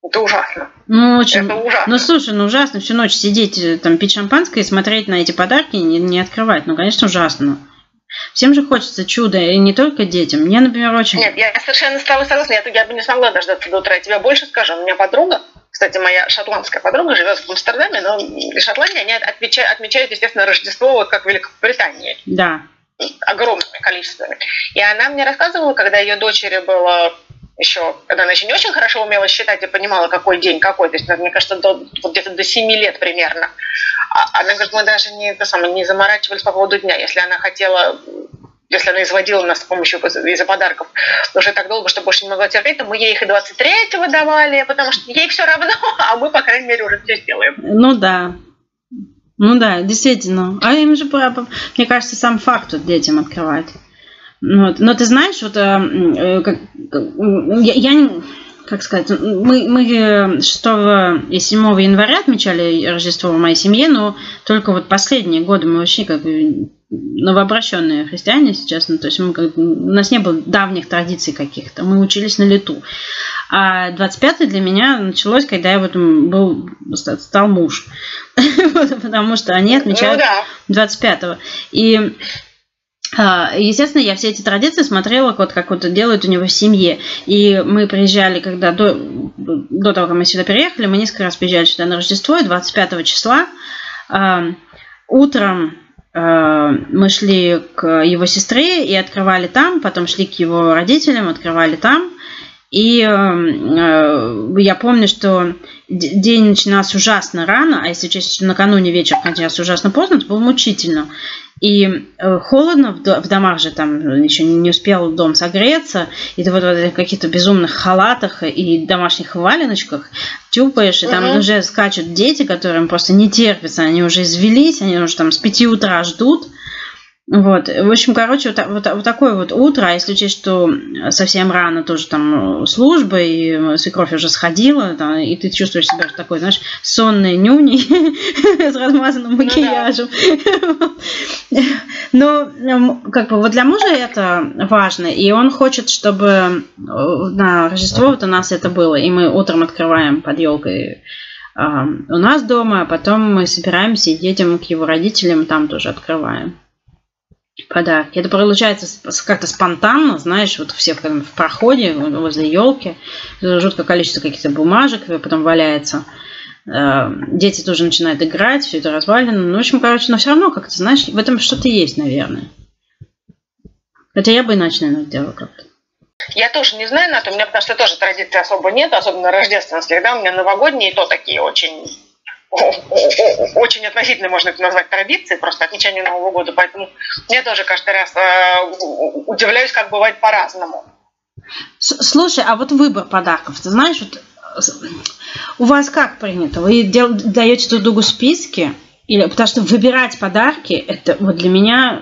Это ужасно. Ну, очень. Это ужасно. Ну, слушай, ну ужасно всю ночь сидеть, э, там, пить шампанское и смотреть на эти подарки и не, не открывать. Ну, конечно, ужасно. Всем же хочется чуда, и не только детям. Мне, например, очень... Нет, я совершенно с тобой согласна. Я, я бы не смогла дождаться до утра. Я тебе больше скажу. У меня подруга, кстати, моя шотландская подруга живет в Амстердаме, но в Шотландии они отмечают, отмечают, естественно, Рождество, вот как в Великобритании. Да. огромными количествами. И она мне рассказывала, когда ее дочери было еще, когда она еще не очень хорошо умела считать и понимала, какой день какой, то есть, мне кажется, до, вот где-то до 7 лет примерно. А она говорит, мы даже не, это самое, не заморачивались по поводу дня. Если она хотела если она изводила нас с помощью из-за подарков уже так долго, что больше не могла терпеть, то мы ей их и 23-го давали, потому что ей все равно, а мы, по крайней мере, уже все сделаем. Ну да. Ну да, действительно. А им же, мне кажется, сам факт тут детям открывать. Вот. Но ты знаешь, вот э, э как, я, я как сказать, мы, мы 6 и 7 января отмечали Рождество в моей семье, но только вот последние годы мы вообще как бы новообращенные христиане, если честно. То есть мы как, у нас не было давних традиций каких-то. Мы учились на лету. А 25 для меня началось, когда я вот был, стал муж. Потому что они отмечают 25-го. И а, естественно, я все эти традиции смотрела, вот как вот делают у него в семье. И мы приезжали, когда до, до того, как мы сюда переехали, мы несколько раз приезжали сюда на Рождество, и 25 числа э, утром э, мы шли к его сестре и открывали там, потом шли к его родителям, открывали там. И э, я помню, что день начинался ужасно рано, а если учесть, что накануне вечер начинался ужасно поздно, это было мучительно. И э, холодно, в домах же там еще не успел дом согреться, и ты вот в каких-то безумных халатах и домашних валеночках тюпаешь, и там угу. уже скачут дети, которым просто не терпится, они уже извелись, они уже там с пяти утра ждут, вот, в общем, короче, вот, вот, вот такое вот утро, а если учесть, что совсем рано тоже там служба, и свекровь уже сходила, да, и ты чувствуешь себя такой, знаешь, сонной нюней с размазанным ну макияжем. Но, как бы, вот для мужа это важно, и он хочет, чтобы э, на Рождество вот у нас это было, и мы утром открываем под елкой у нас дома, а потом мы собираемся и едем к его родителям, там тоже открываем подарки. Это получается как-то спонтанно, знаешь, вот все в проходе возле елки, жуткое количество каких-то бумажек потом валяется. Э, дети тоже начинают играть, все это развалено. Ну, в общем, короче, но все равно как-то, знаешь, в этом что-то есть, наверное. Хотя я бы иначе, наверное, сделала как-то. Я тоже не знаю, на то, у меня потому что тоже традиции особо нет, особенно рождественских, да, у меня новогодние, то такие очень очень относительно можно это назвать традицией, просто отмечание Нового года. Поэтому я тоже каждый раз э, удивляюсь, как бывает по-разному. Слушай, а вот выбор подарков, ты знаешь, вот у вас как принято? Вы дел, даете друг другу списки? Или, потому что выбирать подарки, это вот для меня...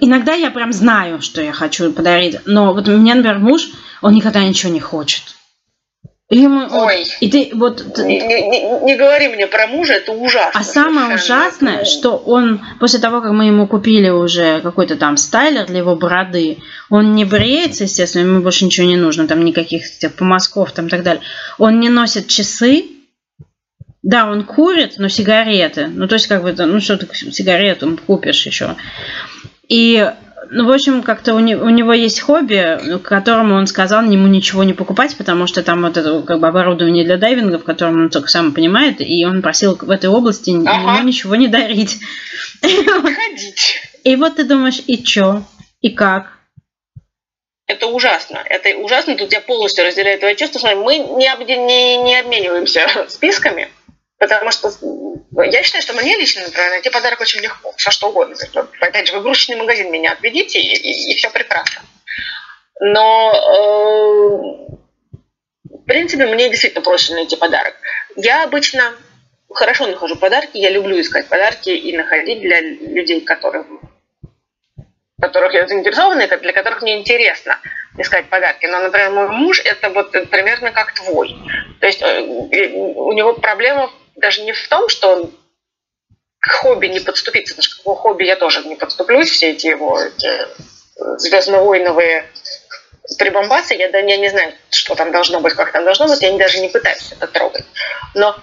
Иногда я прям знаю, что я хочу подарить, но вот у меня, например, муж, он никогда ничего не хочет. Ему, Ой, и ты вот не, не, не говори мне про мужа, это ужасно. А самое ужасное, что он после того, как мы ему купили уже какой-то там стайлер для его бороды, он не бреется, естественно, ему больше ничего не нужно, там никаких тех помазков там и так далее. Он не носит часы. Да, он курит, но сигареты. Ну, то есть, как бы, ну, что ты сигарету купишь еще. И ну, в общем, как-то у, не, у него есть хобби, к которому он сказал ему ничего не покупать, потому что там вот это как бы оборудование для дайвинга, в котором он только сам понимает, и он просил в этой области ага. ему ничего не дарить. И вот ты думаешь, и чё? И как? Это ужасно. Это ужасно. Тут я полностью разделяю твои чувства. Мы не, не, не обмениваемся списками. Потому что я считаю, что мне лично, например, найти подарок очень легко, все что угодно. Опять же, в игрушечный магазин меня отведите, и, и, и все прекрасно. Но, э, в принципе, мне действительно проще найти подарок. Я обычно хорошо нахожу подарки, я люблю искать подарки и находить для людей, которых, которых я заинтересована, и для которых мне интересно искать подарки. Но, например, мой муж это вот примерно как твой. То есть э, у него проблема даже не в том, что он к хобби не подступиться, потому что к его хобби я тоже не подступлюсь, все эти его эти э, звездно-войновые прибамбасы, я, да, я не знаю, что там должно быть, как там должно быть, я даже не пытаюсь это трогать. Но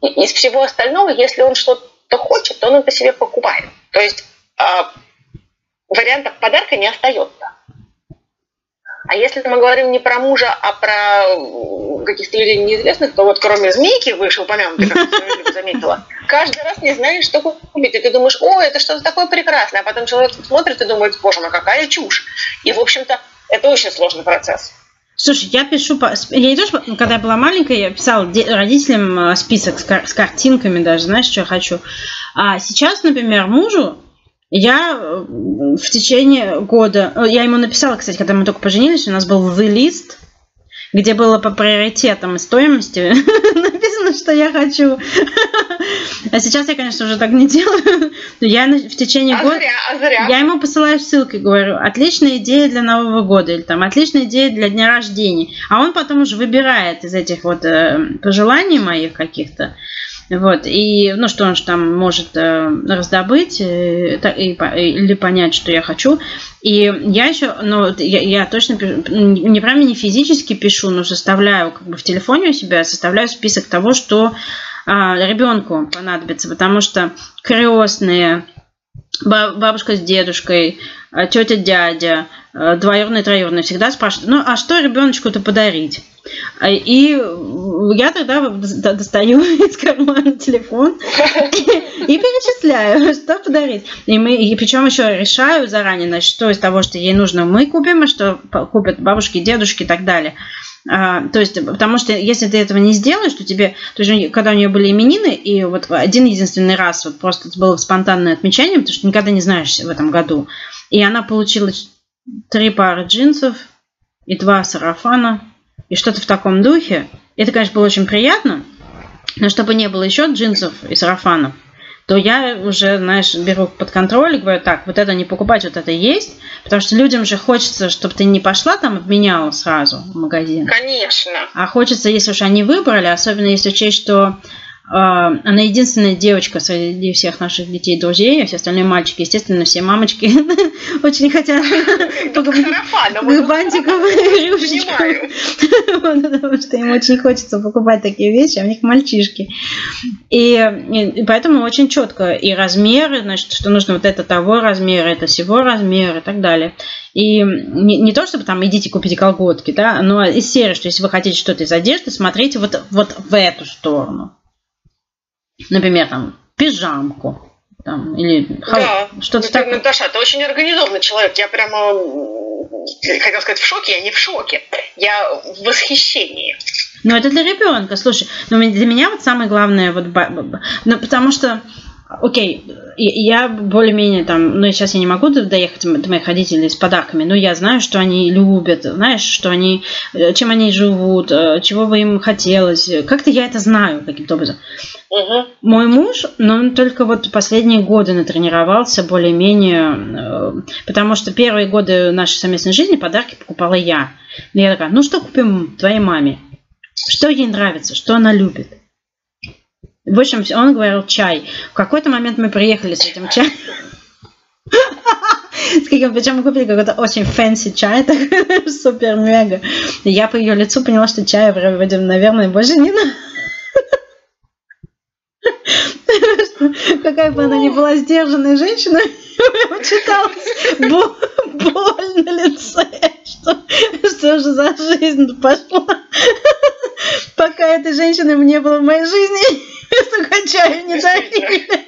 из всего остального, если он что-то хочет, то он это себе покупает. То есть э, вариантов подарка не остается. А если мы говорим не про мужа, а про каких-то людей неизвестных, то вот кроме змейки, вышеупомянутой, как ты заметила, каждый раз не знаешь, что купить. И ты думаешь, о, это что-то такое прекрасное. А потом человек смотрит и думает, боже мой, какая чушь. И, в общем-то, это очень сложный процесс. Слушай, я пишу, я не то, что, когда я была маленькая, я писала родителям э, список с картинками даже, знаешь, что я хочу. А сейчас, например, мужу я э, в течение года, э, я ему написала, кстати, когда мы только поженились, у нас был the list, где было по приоритетам и стоимости написано, что я хочу. А сейчас я, конечно, уже так не делаю. Я в течение а года... Зря, а зря. Я ему посылаю ссылки, говорю, отличная идея для Нового года, или там, отличная идея для дня рождения. А он потом уже выбирает из этих вот э, пожеланий моих каких-то. Вот, и, ну, что он же там может э, раздобыть э, и, или понять, что я хочу. И я еще, ну, я, я точно пишу, не прямо не физически пишу, но составляю как бы в телефоне у себя, составляю список того, что э, ребенку понадобится, потому что крестные, бабушка с дедушкой, э, тетя, дядя, двоюродные, троюродные всегда спрашивают, ну, а что ребеночку-то подарить? А, и я тогда достаю из кармана телефон и перечисляю, что подарить. И, мы, и причем еще решаю заранее, значит, что из того, что ей нужно, мы купим, а что купят бабушки, дедушки и так далее. А, то есть, потому что если ты этого не сделаешь, то тебе, то есть, когда у нее были именины, и вот один единственный раз вот просто это было спонтанное отмечание, потому что никогда не знаешь в этом году, и она получила три пары джинсов и два сарафана, и что-то в таком духе. Это, конечно, было очень приятно, но чтобы не было еще джинсов и сарафанов, то я уже, знаешь, беру под контроль и говорю, так, вот это не покупать, вот это есть, потому что людям же хочется, чтобы ты не пошла там обменяла сразу в магазин. Конечно. А хочется, если уж они выбрали, особенно если учесть, что она единственная девочка среди всех наших детей друзей, а все остальные мальчики, естественно, все мамочки очень хотят бантиков и рюшечков. Потому что им очень хочется покупать такие вещи, а у них мальчишки. И, и поэтому очень четко и размеры, значит, что нужно вот это того размера, это всего размера и так далее. И не, не то, чтобы там идите купите колготки, да, но из серии, что если вы хотите что-то из одежды, смотрите вот, вот в эту сторону например, там, пижамку. Там, или да, что-то такое. Наташа, ты очень организованный человек. Я прямо, хотел сказать, в шоке, я не в шоке. Я в восхищении. Ну, это для ребенка. Слушай, ну, для меня вот самое главное, вот, ну, потому что Окей, я более-менее там, ну сейчас я не могу доехать до моих родителей с подарками, но я знаю, что они любят, знаешь, что они, э, чем они живут, э, чего бы им хотелось. Как-то я это знаю каким-то образом. Угу. Мой муж, но он только вот последние годы натренировался более-менее, э, потому что первые годы нашей совместной жизни подарки покупала я. И я такая, ну что купим твоей маме? Что ей нравится, что она любит? В общем, он говорил чай. В какой-то момент мы приехали с этим чаем. Причем мы купили какой-то очень fancy чай, такой супер-мега. Я по ее лицу поняла, что чая вроде, наверное, больше не надо. Какая бы она ни была сдержанная женщина, читалась боль на лице, что, что же за жизнь пошла. Пока этой женщины не было в моей жизни, чая не дарили.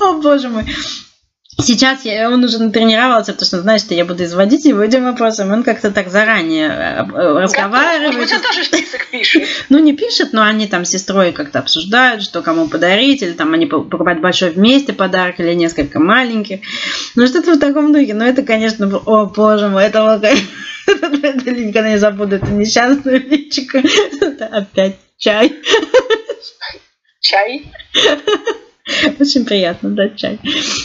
О, боже мой. Сейчас я, он уже натренировался, потому что знает, что я буду изводить его этим вопросом. Он как-то так заранее э, э, разговаривает. Может быть, он тоже список пишет. Ну, не пишет, но они там с сестрой как-то обсуждают, что кому подарить, или там они покупают большой вместе подарок, или несколько маленьких. Ну, что-то в таком духе. Но это, конечно, о, боже мой, это, это никогда не забуду, это несчастное личико. Это опять чай. Чай? Очень приятно дать чай.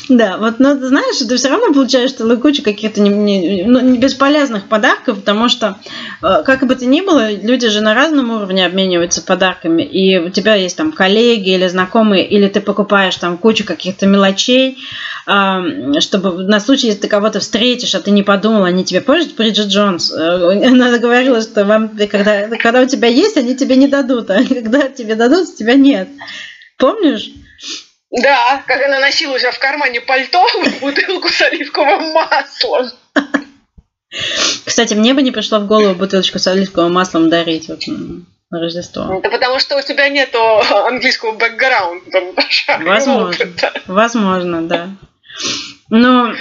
Да, вот, но знаешь, ты все равно получаешь целую кучу каких-то не, не, ну, бесполезных подарков, потому что, э, как бы то ни было, люди же на разном уровне обмениваются подарками, и у тебя есть там коллеги или знакомые, или ты покупаешь там кучу каких-то мелочей, чтобы на случай, если ты кого-то встретишь, а ты не подумал, они тебе помнишь Бриджит Джонс? Э, она говорила, что вам, когда, когда у тебя есть, они тебе не дадут, а когда тебе дадут, тебя нет. Помнишь? Да, как она носила у себя в кармане пальто, бутылку с оливковым маслом. Кстати, мне бы не пришло в голову бутылочку с оливковым маслом дарить вот, на Рождество. Это потому что у тебя нет английского бэкграунда. Возможно. Возможно, да. Но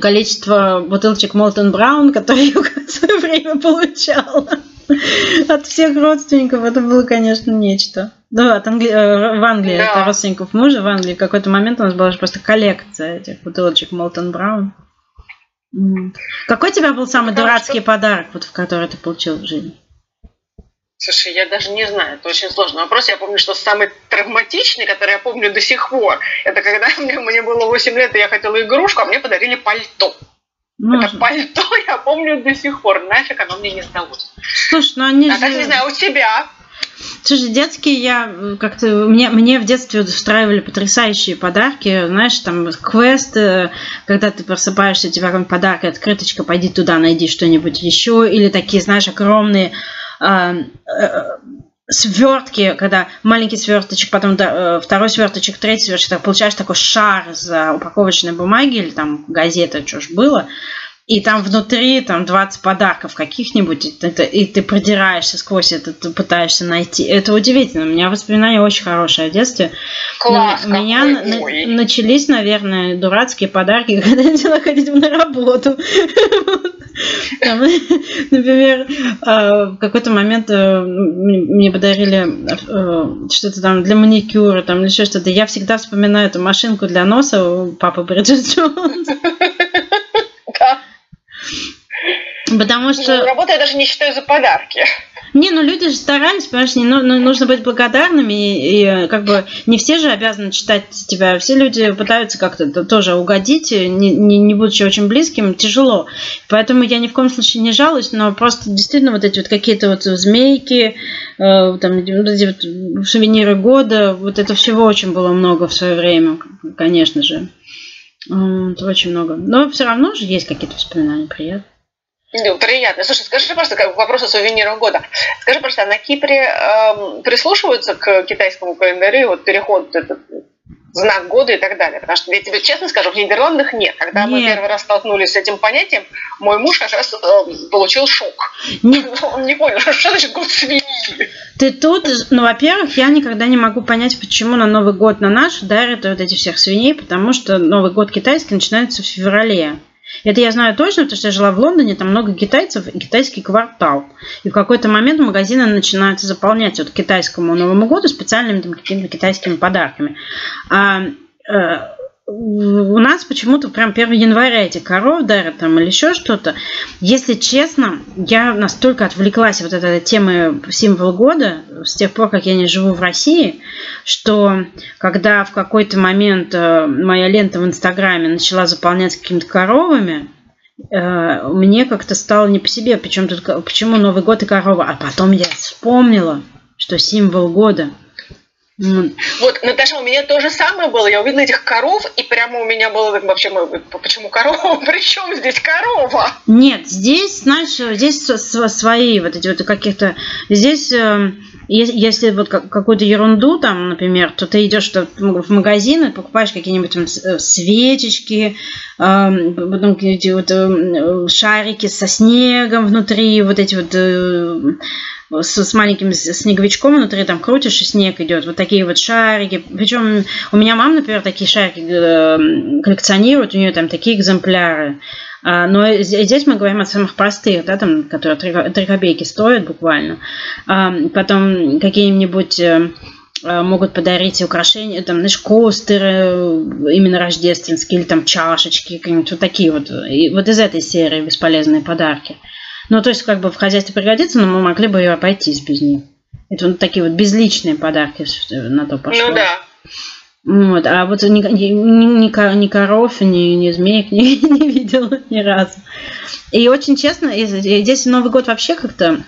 количество бутылочек Молтон Браун, которые я в свое время получала от всех родственников, это было, конечно, нечто. Да, от Англи... Э, в Англии, да. это родственников мужа в Англии. В какой-то момент у нас была просто коллекция этих бутылочек Молтон Браун. Какой у тебя был самый Потому дурацкий что... подарок, вот, в который ты получил в жизни? Слушай, я даже не знаю, это очень сложный вопрос. Я помню, что самый травматичный, который я помню до сих пор, это когда мне, мне было 8 лет, и я хотела игрушку, а мне подарили пальто. Может. Это пальто я помню до сих пор. Нафиг оно мне не сдалось. Слушай, ну они а же... так, не знаю, у тебя? Слушай, детские я как-то... Мне, мне в детстве устраивали потрясающие подарки. Знаешь, там квест, когда ты просыпаешься, у тебя какой-нибудь подарок, открыточка, пойди туда, найди что-нибудь еще. Или такие, знаешь, огромные э, э, свертки, когда маленький сверточек, потом э, второй сверточек, третий сверточек, получаешь такой шар за упаковочной бумаги или там газета, что ж было, и там внутри там 20 подарков каких-нибудь, и ты, и ты продираешься сквозь это, ты пытаешься найти. Это удивительно. У меня воспоминания очень хорошие о детстве. Класс, Но у меня на, начались, наверное, дурацкие подарки, когда я начала ходить на работу. Например, а, в какой-то момент э, мне подарили э, что-то там для маникюра, там еще что-то. Я всегда вспоминаю эту машинку для носа у папы Бриджит Джонс. Потому что... Ну, работу я даже не считаю за подарки. Не, ну люди же старались, понимаешь, не, ну, ну, нужно быть благодарными, и, и как бы не все же обязаны читать тебя, все люди пытаются как-то тоже угодить, не, не, не будучи очень близким, тяжело. Поэтому я ни в коем случае не жалуюсь, но просто действительно вот эти вот какие-то вот змейки, э, там, вот эти вот сувениры года, вот это всего очень было много в свое время, конечно же. Это очень много. Но все равно же есть какие-то воспоминания приятные. Ну, приятно. Слушай, скажи просто как вопрос о сувенирах года. Скажи просто, а на Кипре э, прислушиваются к китайскому календарю, вот переход этот знак года и так далее. Потому что я тебе честно скажу, в Нидерландах нет. Когда нет. мы первый раз столкнулись с этим понятием, мой муж как раз э, получил шок. Нет. Он не понял, что значит год свиньи. Ты тут, ну, во-первых, я никогда не могу понять, почему на Новый год на наш дарят вот этих всех свиней, потому что Новый год китайский начинается в феврале. Это я знаю точно, потому что я жила в Лондоне, там много китайцев и китайский квартал. И в какой-то момент магазины начинают заполнять вот китайскому Новому году специальными там, какими-то китайскими подарками. А, э, у нас почему-то прям 1 января эти коров дарят там или еще что-то. Если честно, я настолько отвлеклась вот от этой темы символ года с тех пор, как я не живу в России, что когда в какой-то момент э, моя лента в Инстаграме начала заполняться какими-то коровами, э, мне как-то стало не по себе, почему, тут, почему Новый год и корова. А потом я вспомнила, что символ года – вот, Наташа, у меня то же самое было. Я увидела этих коров, и прямо у меня было вообще, почему корова? Причем здесь корова? Нет, здесь, знаешь, здесь свои вот эти вот каких-то... Здесь, эм, если вот какую-то ерунду там, например, то ты идешь в магазин и покупаешь какие-нибудь там э, свечечки, эм, потом какие-то вот эм, шарики со снегом внутри, вот эти вот э, с, с маленьким снеговичком внутри, там крутишь, и снег идет. Вот такие вот шарики. Причем у меня мама, например, такие шарики э, коллекционирует, у нее там такие экземпляры. А, но здесь мы говорим о самых простых, да, там, которые 3, 3 копейки стоят буквально. А, потом какие-нибудь э, э, могут подарить украшения, там, знаешь, костеры именно рождественские, или там чашечки, какие-нибудь вот такие вот. И вот из этой серии бесполезные подарки. Ну, то есть, как бы в хозяйстве пригодится, но мы могли бы ее обойтись без них. Это вот такие вот безличные подарки на то пошло. Ну да. Вот, а вот ни, ни, ни, ни коров, ни, ни змеек не, не видела ни разу. И очень честно, здесь Новый год вообще как-то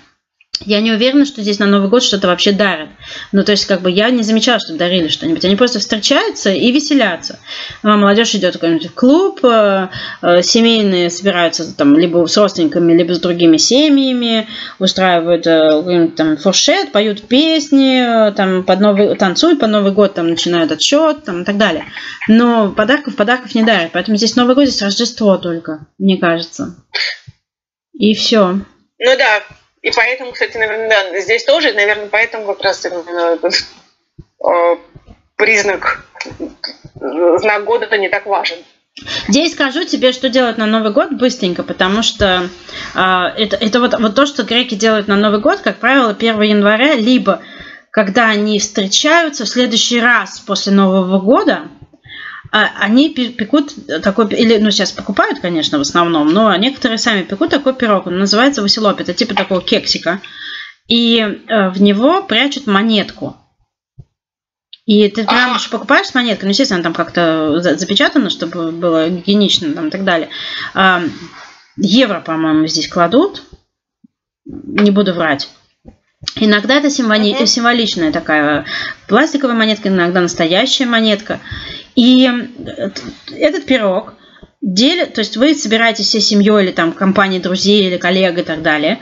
я не уверена, что здесь на Новый год что-то вообще дарят. Ну, то есть, как бы я не замечала, что дарили что-нибудь. Они просто встречаются и веселятся. А молодежь идет в какой-нибудь клуб, э, э, семейные собираются там либо с родственниками, либо с другими семьями, устраивают э, там фуршет, поют песни, там под новый, танцуют под Новый год, там начинают отсчет, там и так далее. Но подарков подарков не дарят. Поэтому здесь Новый год, здесь Рождество только, мне кажется. И все. Ну да, и поэтому, кстати, наверное, да, здесь тоже, наверное, поэтому как раз именно этот э, признак, знак года-то не так важен. Здесь скажу тебе, что делать на Новый год быстренько, потому что э, это, это вот, вот то, что греки делают на Новый год, как правило, 1 января, либо когда они встречаются в следующий раз после Нового года, они пекут такой, или, ну, сейчас покупают, конечно, в основном, но некоторые сами пекут такой пирог, он называется василоп, это типа такого кексика, и э, в него прячут монетку. И ты прям а покупаешь с монеткой, ну, естественно, там как-то запечатано, чтобы было гигиенично там, и так далее. А, евро, по-моему, здесь кладут, не буду врать. Иногда это символи... uh-huh. символичная такая пластиковая монетка, иногда настоящая монетка. И этот пирог делит, то есть вы собираетесь всей семьей или там компанией друзей или коллег и так далее.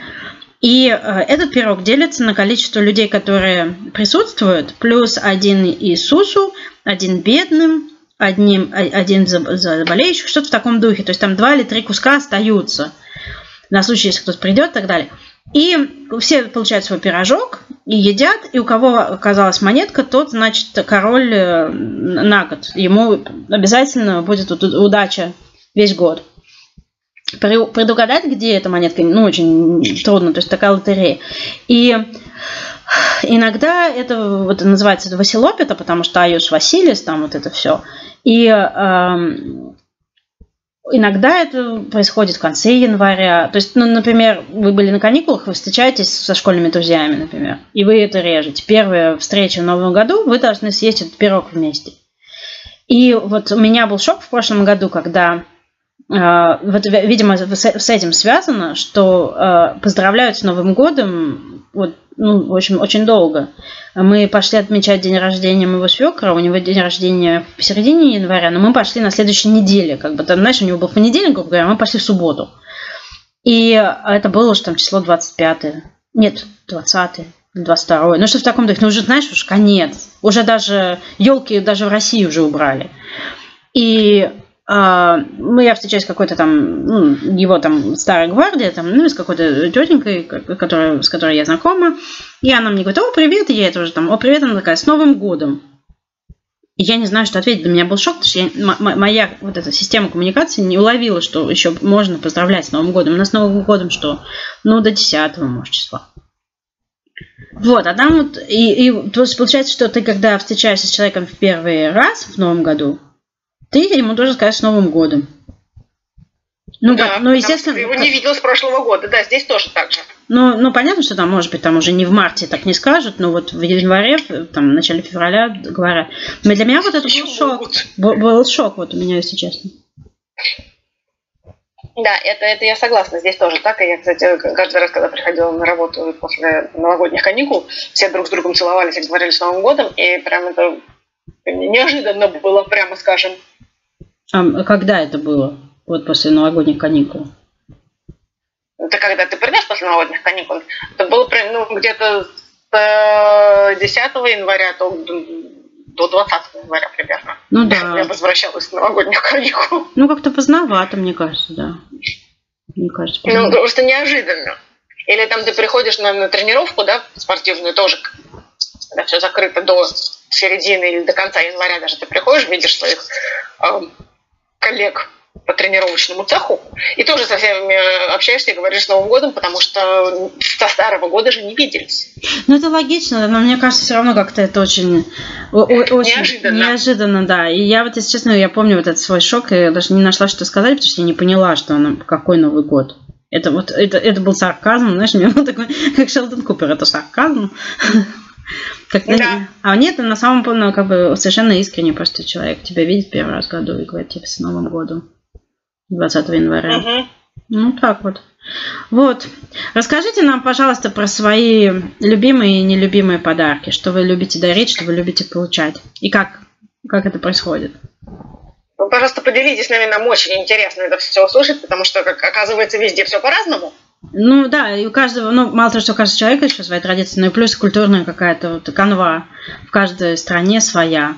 И э, этот пирог делится на количество людей, которые присутствуют, плюс один Иисусу, один бедным, одним, один заболеющих, что-то в таком духе. То есть там два или три куска остаются на случай, если кто-то придет и так далее. И все получают свой пирожок и едят, и у кого оказалась монетка, тот, значит, король э, на год. Ему обязательно будет удача весь год. Предугадать, где эта монетка, ну, очень трудно, то есть такая лотерея. И иногда это вот называется Василопита, потому что Айош Василис, там вот это все. И э, Иногда это происходит в конце января. То есть, ну, например, вы были на каникулах, вы встречаетесь со школьными друзьями, например, и вы это режете. Первая встреча в Новом году, вы должны съесть этот пирог вместе. И вот у меня был шок в прошлом году, когда э, вот, видимо, с этим связано, что э, поздравляют с Новым годом вот ну, в общем, очень долго. Мы пошли отмечать день рождения моего свекра, у него день рождения в середине января, но мы пошли на следующей неделе, как бы там, знаешь, у него был понедельник, грубо говоря, мы пошли в субботу. И это было что там число 25 нет, 20 22 ну что в таком духе, ну уже знаешь, уж конец, уже даже елки даже в России уже убрали. И ну, я встречаюсь с какой-то там, ну, его там старой гвардии, там, ну, с какой-то тетенькой, которая, с которой я знакома, и она мне говорит, о, привет, и я это уже там, о, привет, она такая, с Новым годом. И я не знаю, что ответить. Для меня был шок, потому что я, моя вот эта система коммуникации не уловила, что еще можно поздравлять с Новым годом. У нас с Новым годом что? Ну, до 10 может, числа. Вот, а там вот, и, и то есть получается, что ты, когда встречаешься с человеком в первый раз в Новом году, ты ему тоже скажешь с Новым годом. Ну, да, ну, естественно... Ты его не видел с прошлого года, да, здесь тоже так же. Ну, ну, понятно, что там, может быть, там уже не в марте так не скажут, но вот в январе, там, в начале февраля говорят. Но для меня вот это был шок. Был, был шок, вот у меня, если честно. Да, это, это я согласна, здесь тоже так. И я, кстати, каждый раз, когда приходила на работу после новогодних каникул, все друг с другом целовались и говорили с Новым годом, и прям это неожиданно было, прямо скажем. А когда это было? Вот после новогодних каникул? Это когда ты придешь после новогодних каникул? Это было ну, где-то с 10 э, января до, до 20 января примерно. Ну да. Я возвращалась с новогодних каникул. Ну как-то поздновато, мне кажется, да. Мне кажется, ну, поздновато. Ну, просто неожиданно. Или там ты приходишь на, на тренировку, да, спортивную тоже, когда все закрыто до середины или до конца января даже ты приходишь, видишь своих э, коллег по тренировочному цеху, и тоже со всеми общаешься и говоришь с Новым годом, потому что со старого года же не виделись. Ну, это логично, но мне кажется, все равно как-то это очень, очень неожиданно. неожиданно, да. И я вот, если честно, я помню вот этот свой шок, и я даже не нашла, что сказать, потому что я не поняла, что он, какой Новый год. Это вот, это, это был сарказм, знаешь, мне был такой, как Шелдон Купер, это сарказм. Как да. А нет, на самом деле, как бы совершенно искренне просто человек тебя видит первый раз в году и говорит тебе с Новым годом. 20 января. Угу. Ну, так вот. Вот. Расскажите нам, пожалуйста, про свои любимые и нелюбимые подарки. Что вы любите дарить, что вы любите получать. И как, как это происходит. Вы, пожалуйста, поделитесь с нами. Нам очень интересно это все услышать, потому что, как оказывается, везде все по-разному. Ну да, и у каждого, ну мало того, что у каждого человека еще своя традиция, но и плюс культурная какая-то вот канва в каждой стране своя.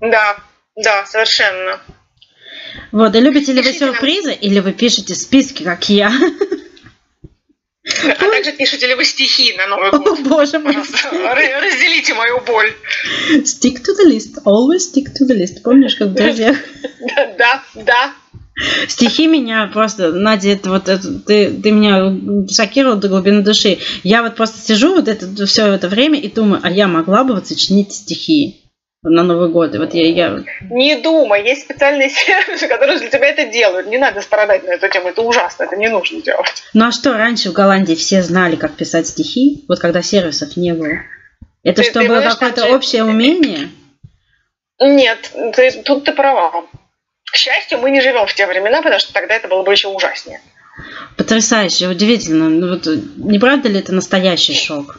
Да, да, совершенно. Вот, и любите ли вы сюрпризы, нам... или вы пишете списки, как я? А также пишете ли вы стихи на Новый год? О, боже мой. Разделите мою боль. Stick to the list. Always stick to the list. Помнишь, как в друзьях? Да, да, да. Стихи меня просто, Надя, это вот это, ты, ты меня шокировал до глубины души. Я вот просто сижу вот это все это время и думаю, а я могла бы вот сочинить стихи на Новый год. И вот я, я... Не думай, есть специальные сервисы, которые для тебя это делают. Не надо страдать на эту тему, это ужасно, это не нужно делать. Ну а что, раньше в Голландии все знали, как писать стихи, вот когда сервисов не было? Это Ты- что, ты было какое-то общее умение? Нет, ты- тут ты права. К счастью, мы не живем в те времена, потому что тогда это было бы еще ужаснее. Потрясающе, удивительно. Ну, вот, не правда ли это настоящий шок?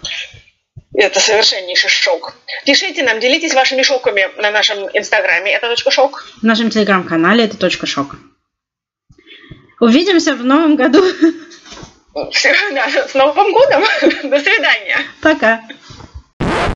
Это совершеннейший шок. Пишите нам, делитесь вашими шоками на нашем инстаграме. Это точка шок. В нашем телеграм-канале это точка шок. Увидимся в новом году. Всё, да, С Новым годом. До свидания. Пока.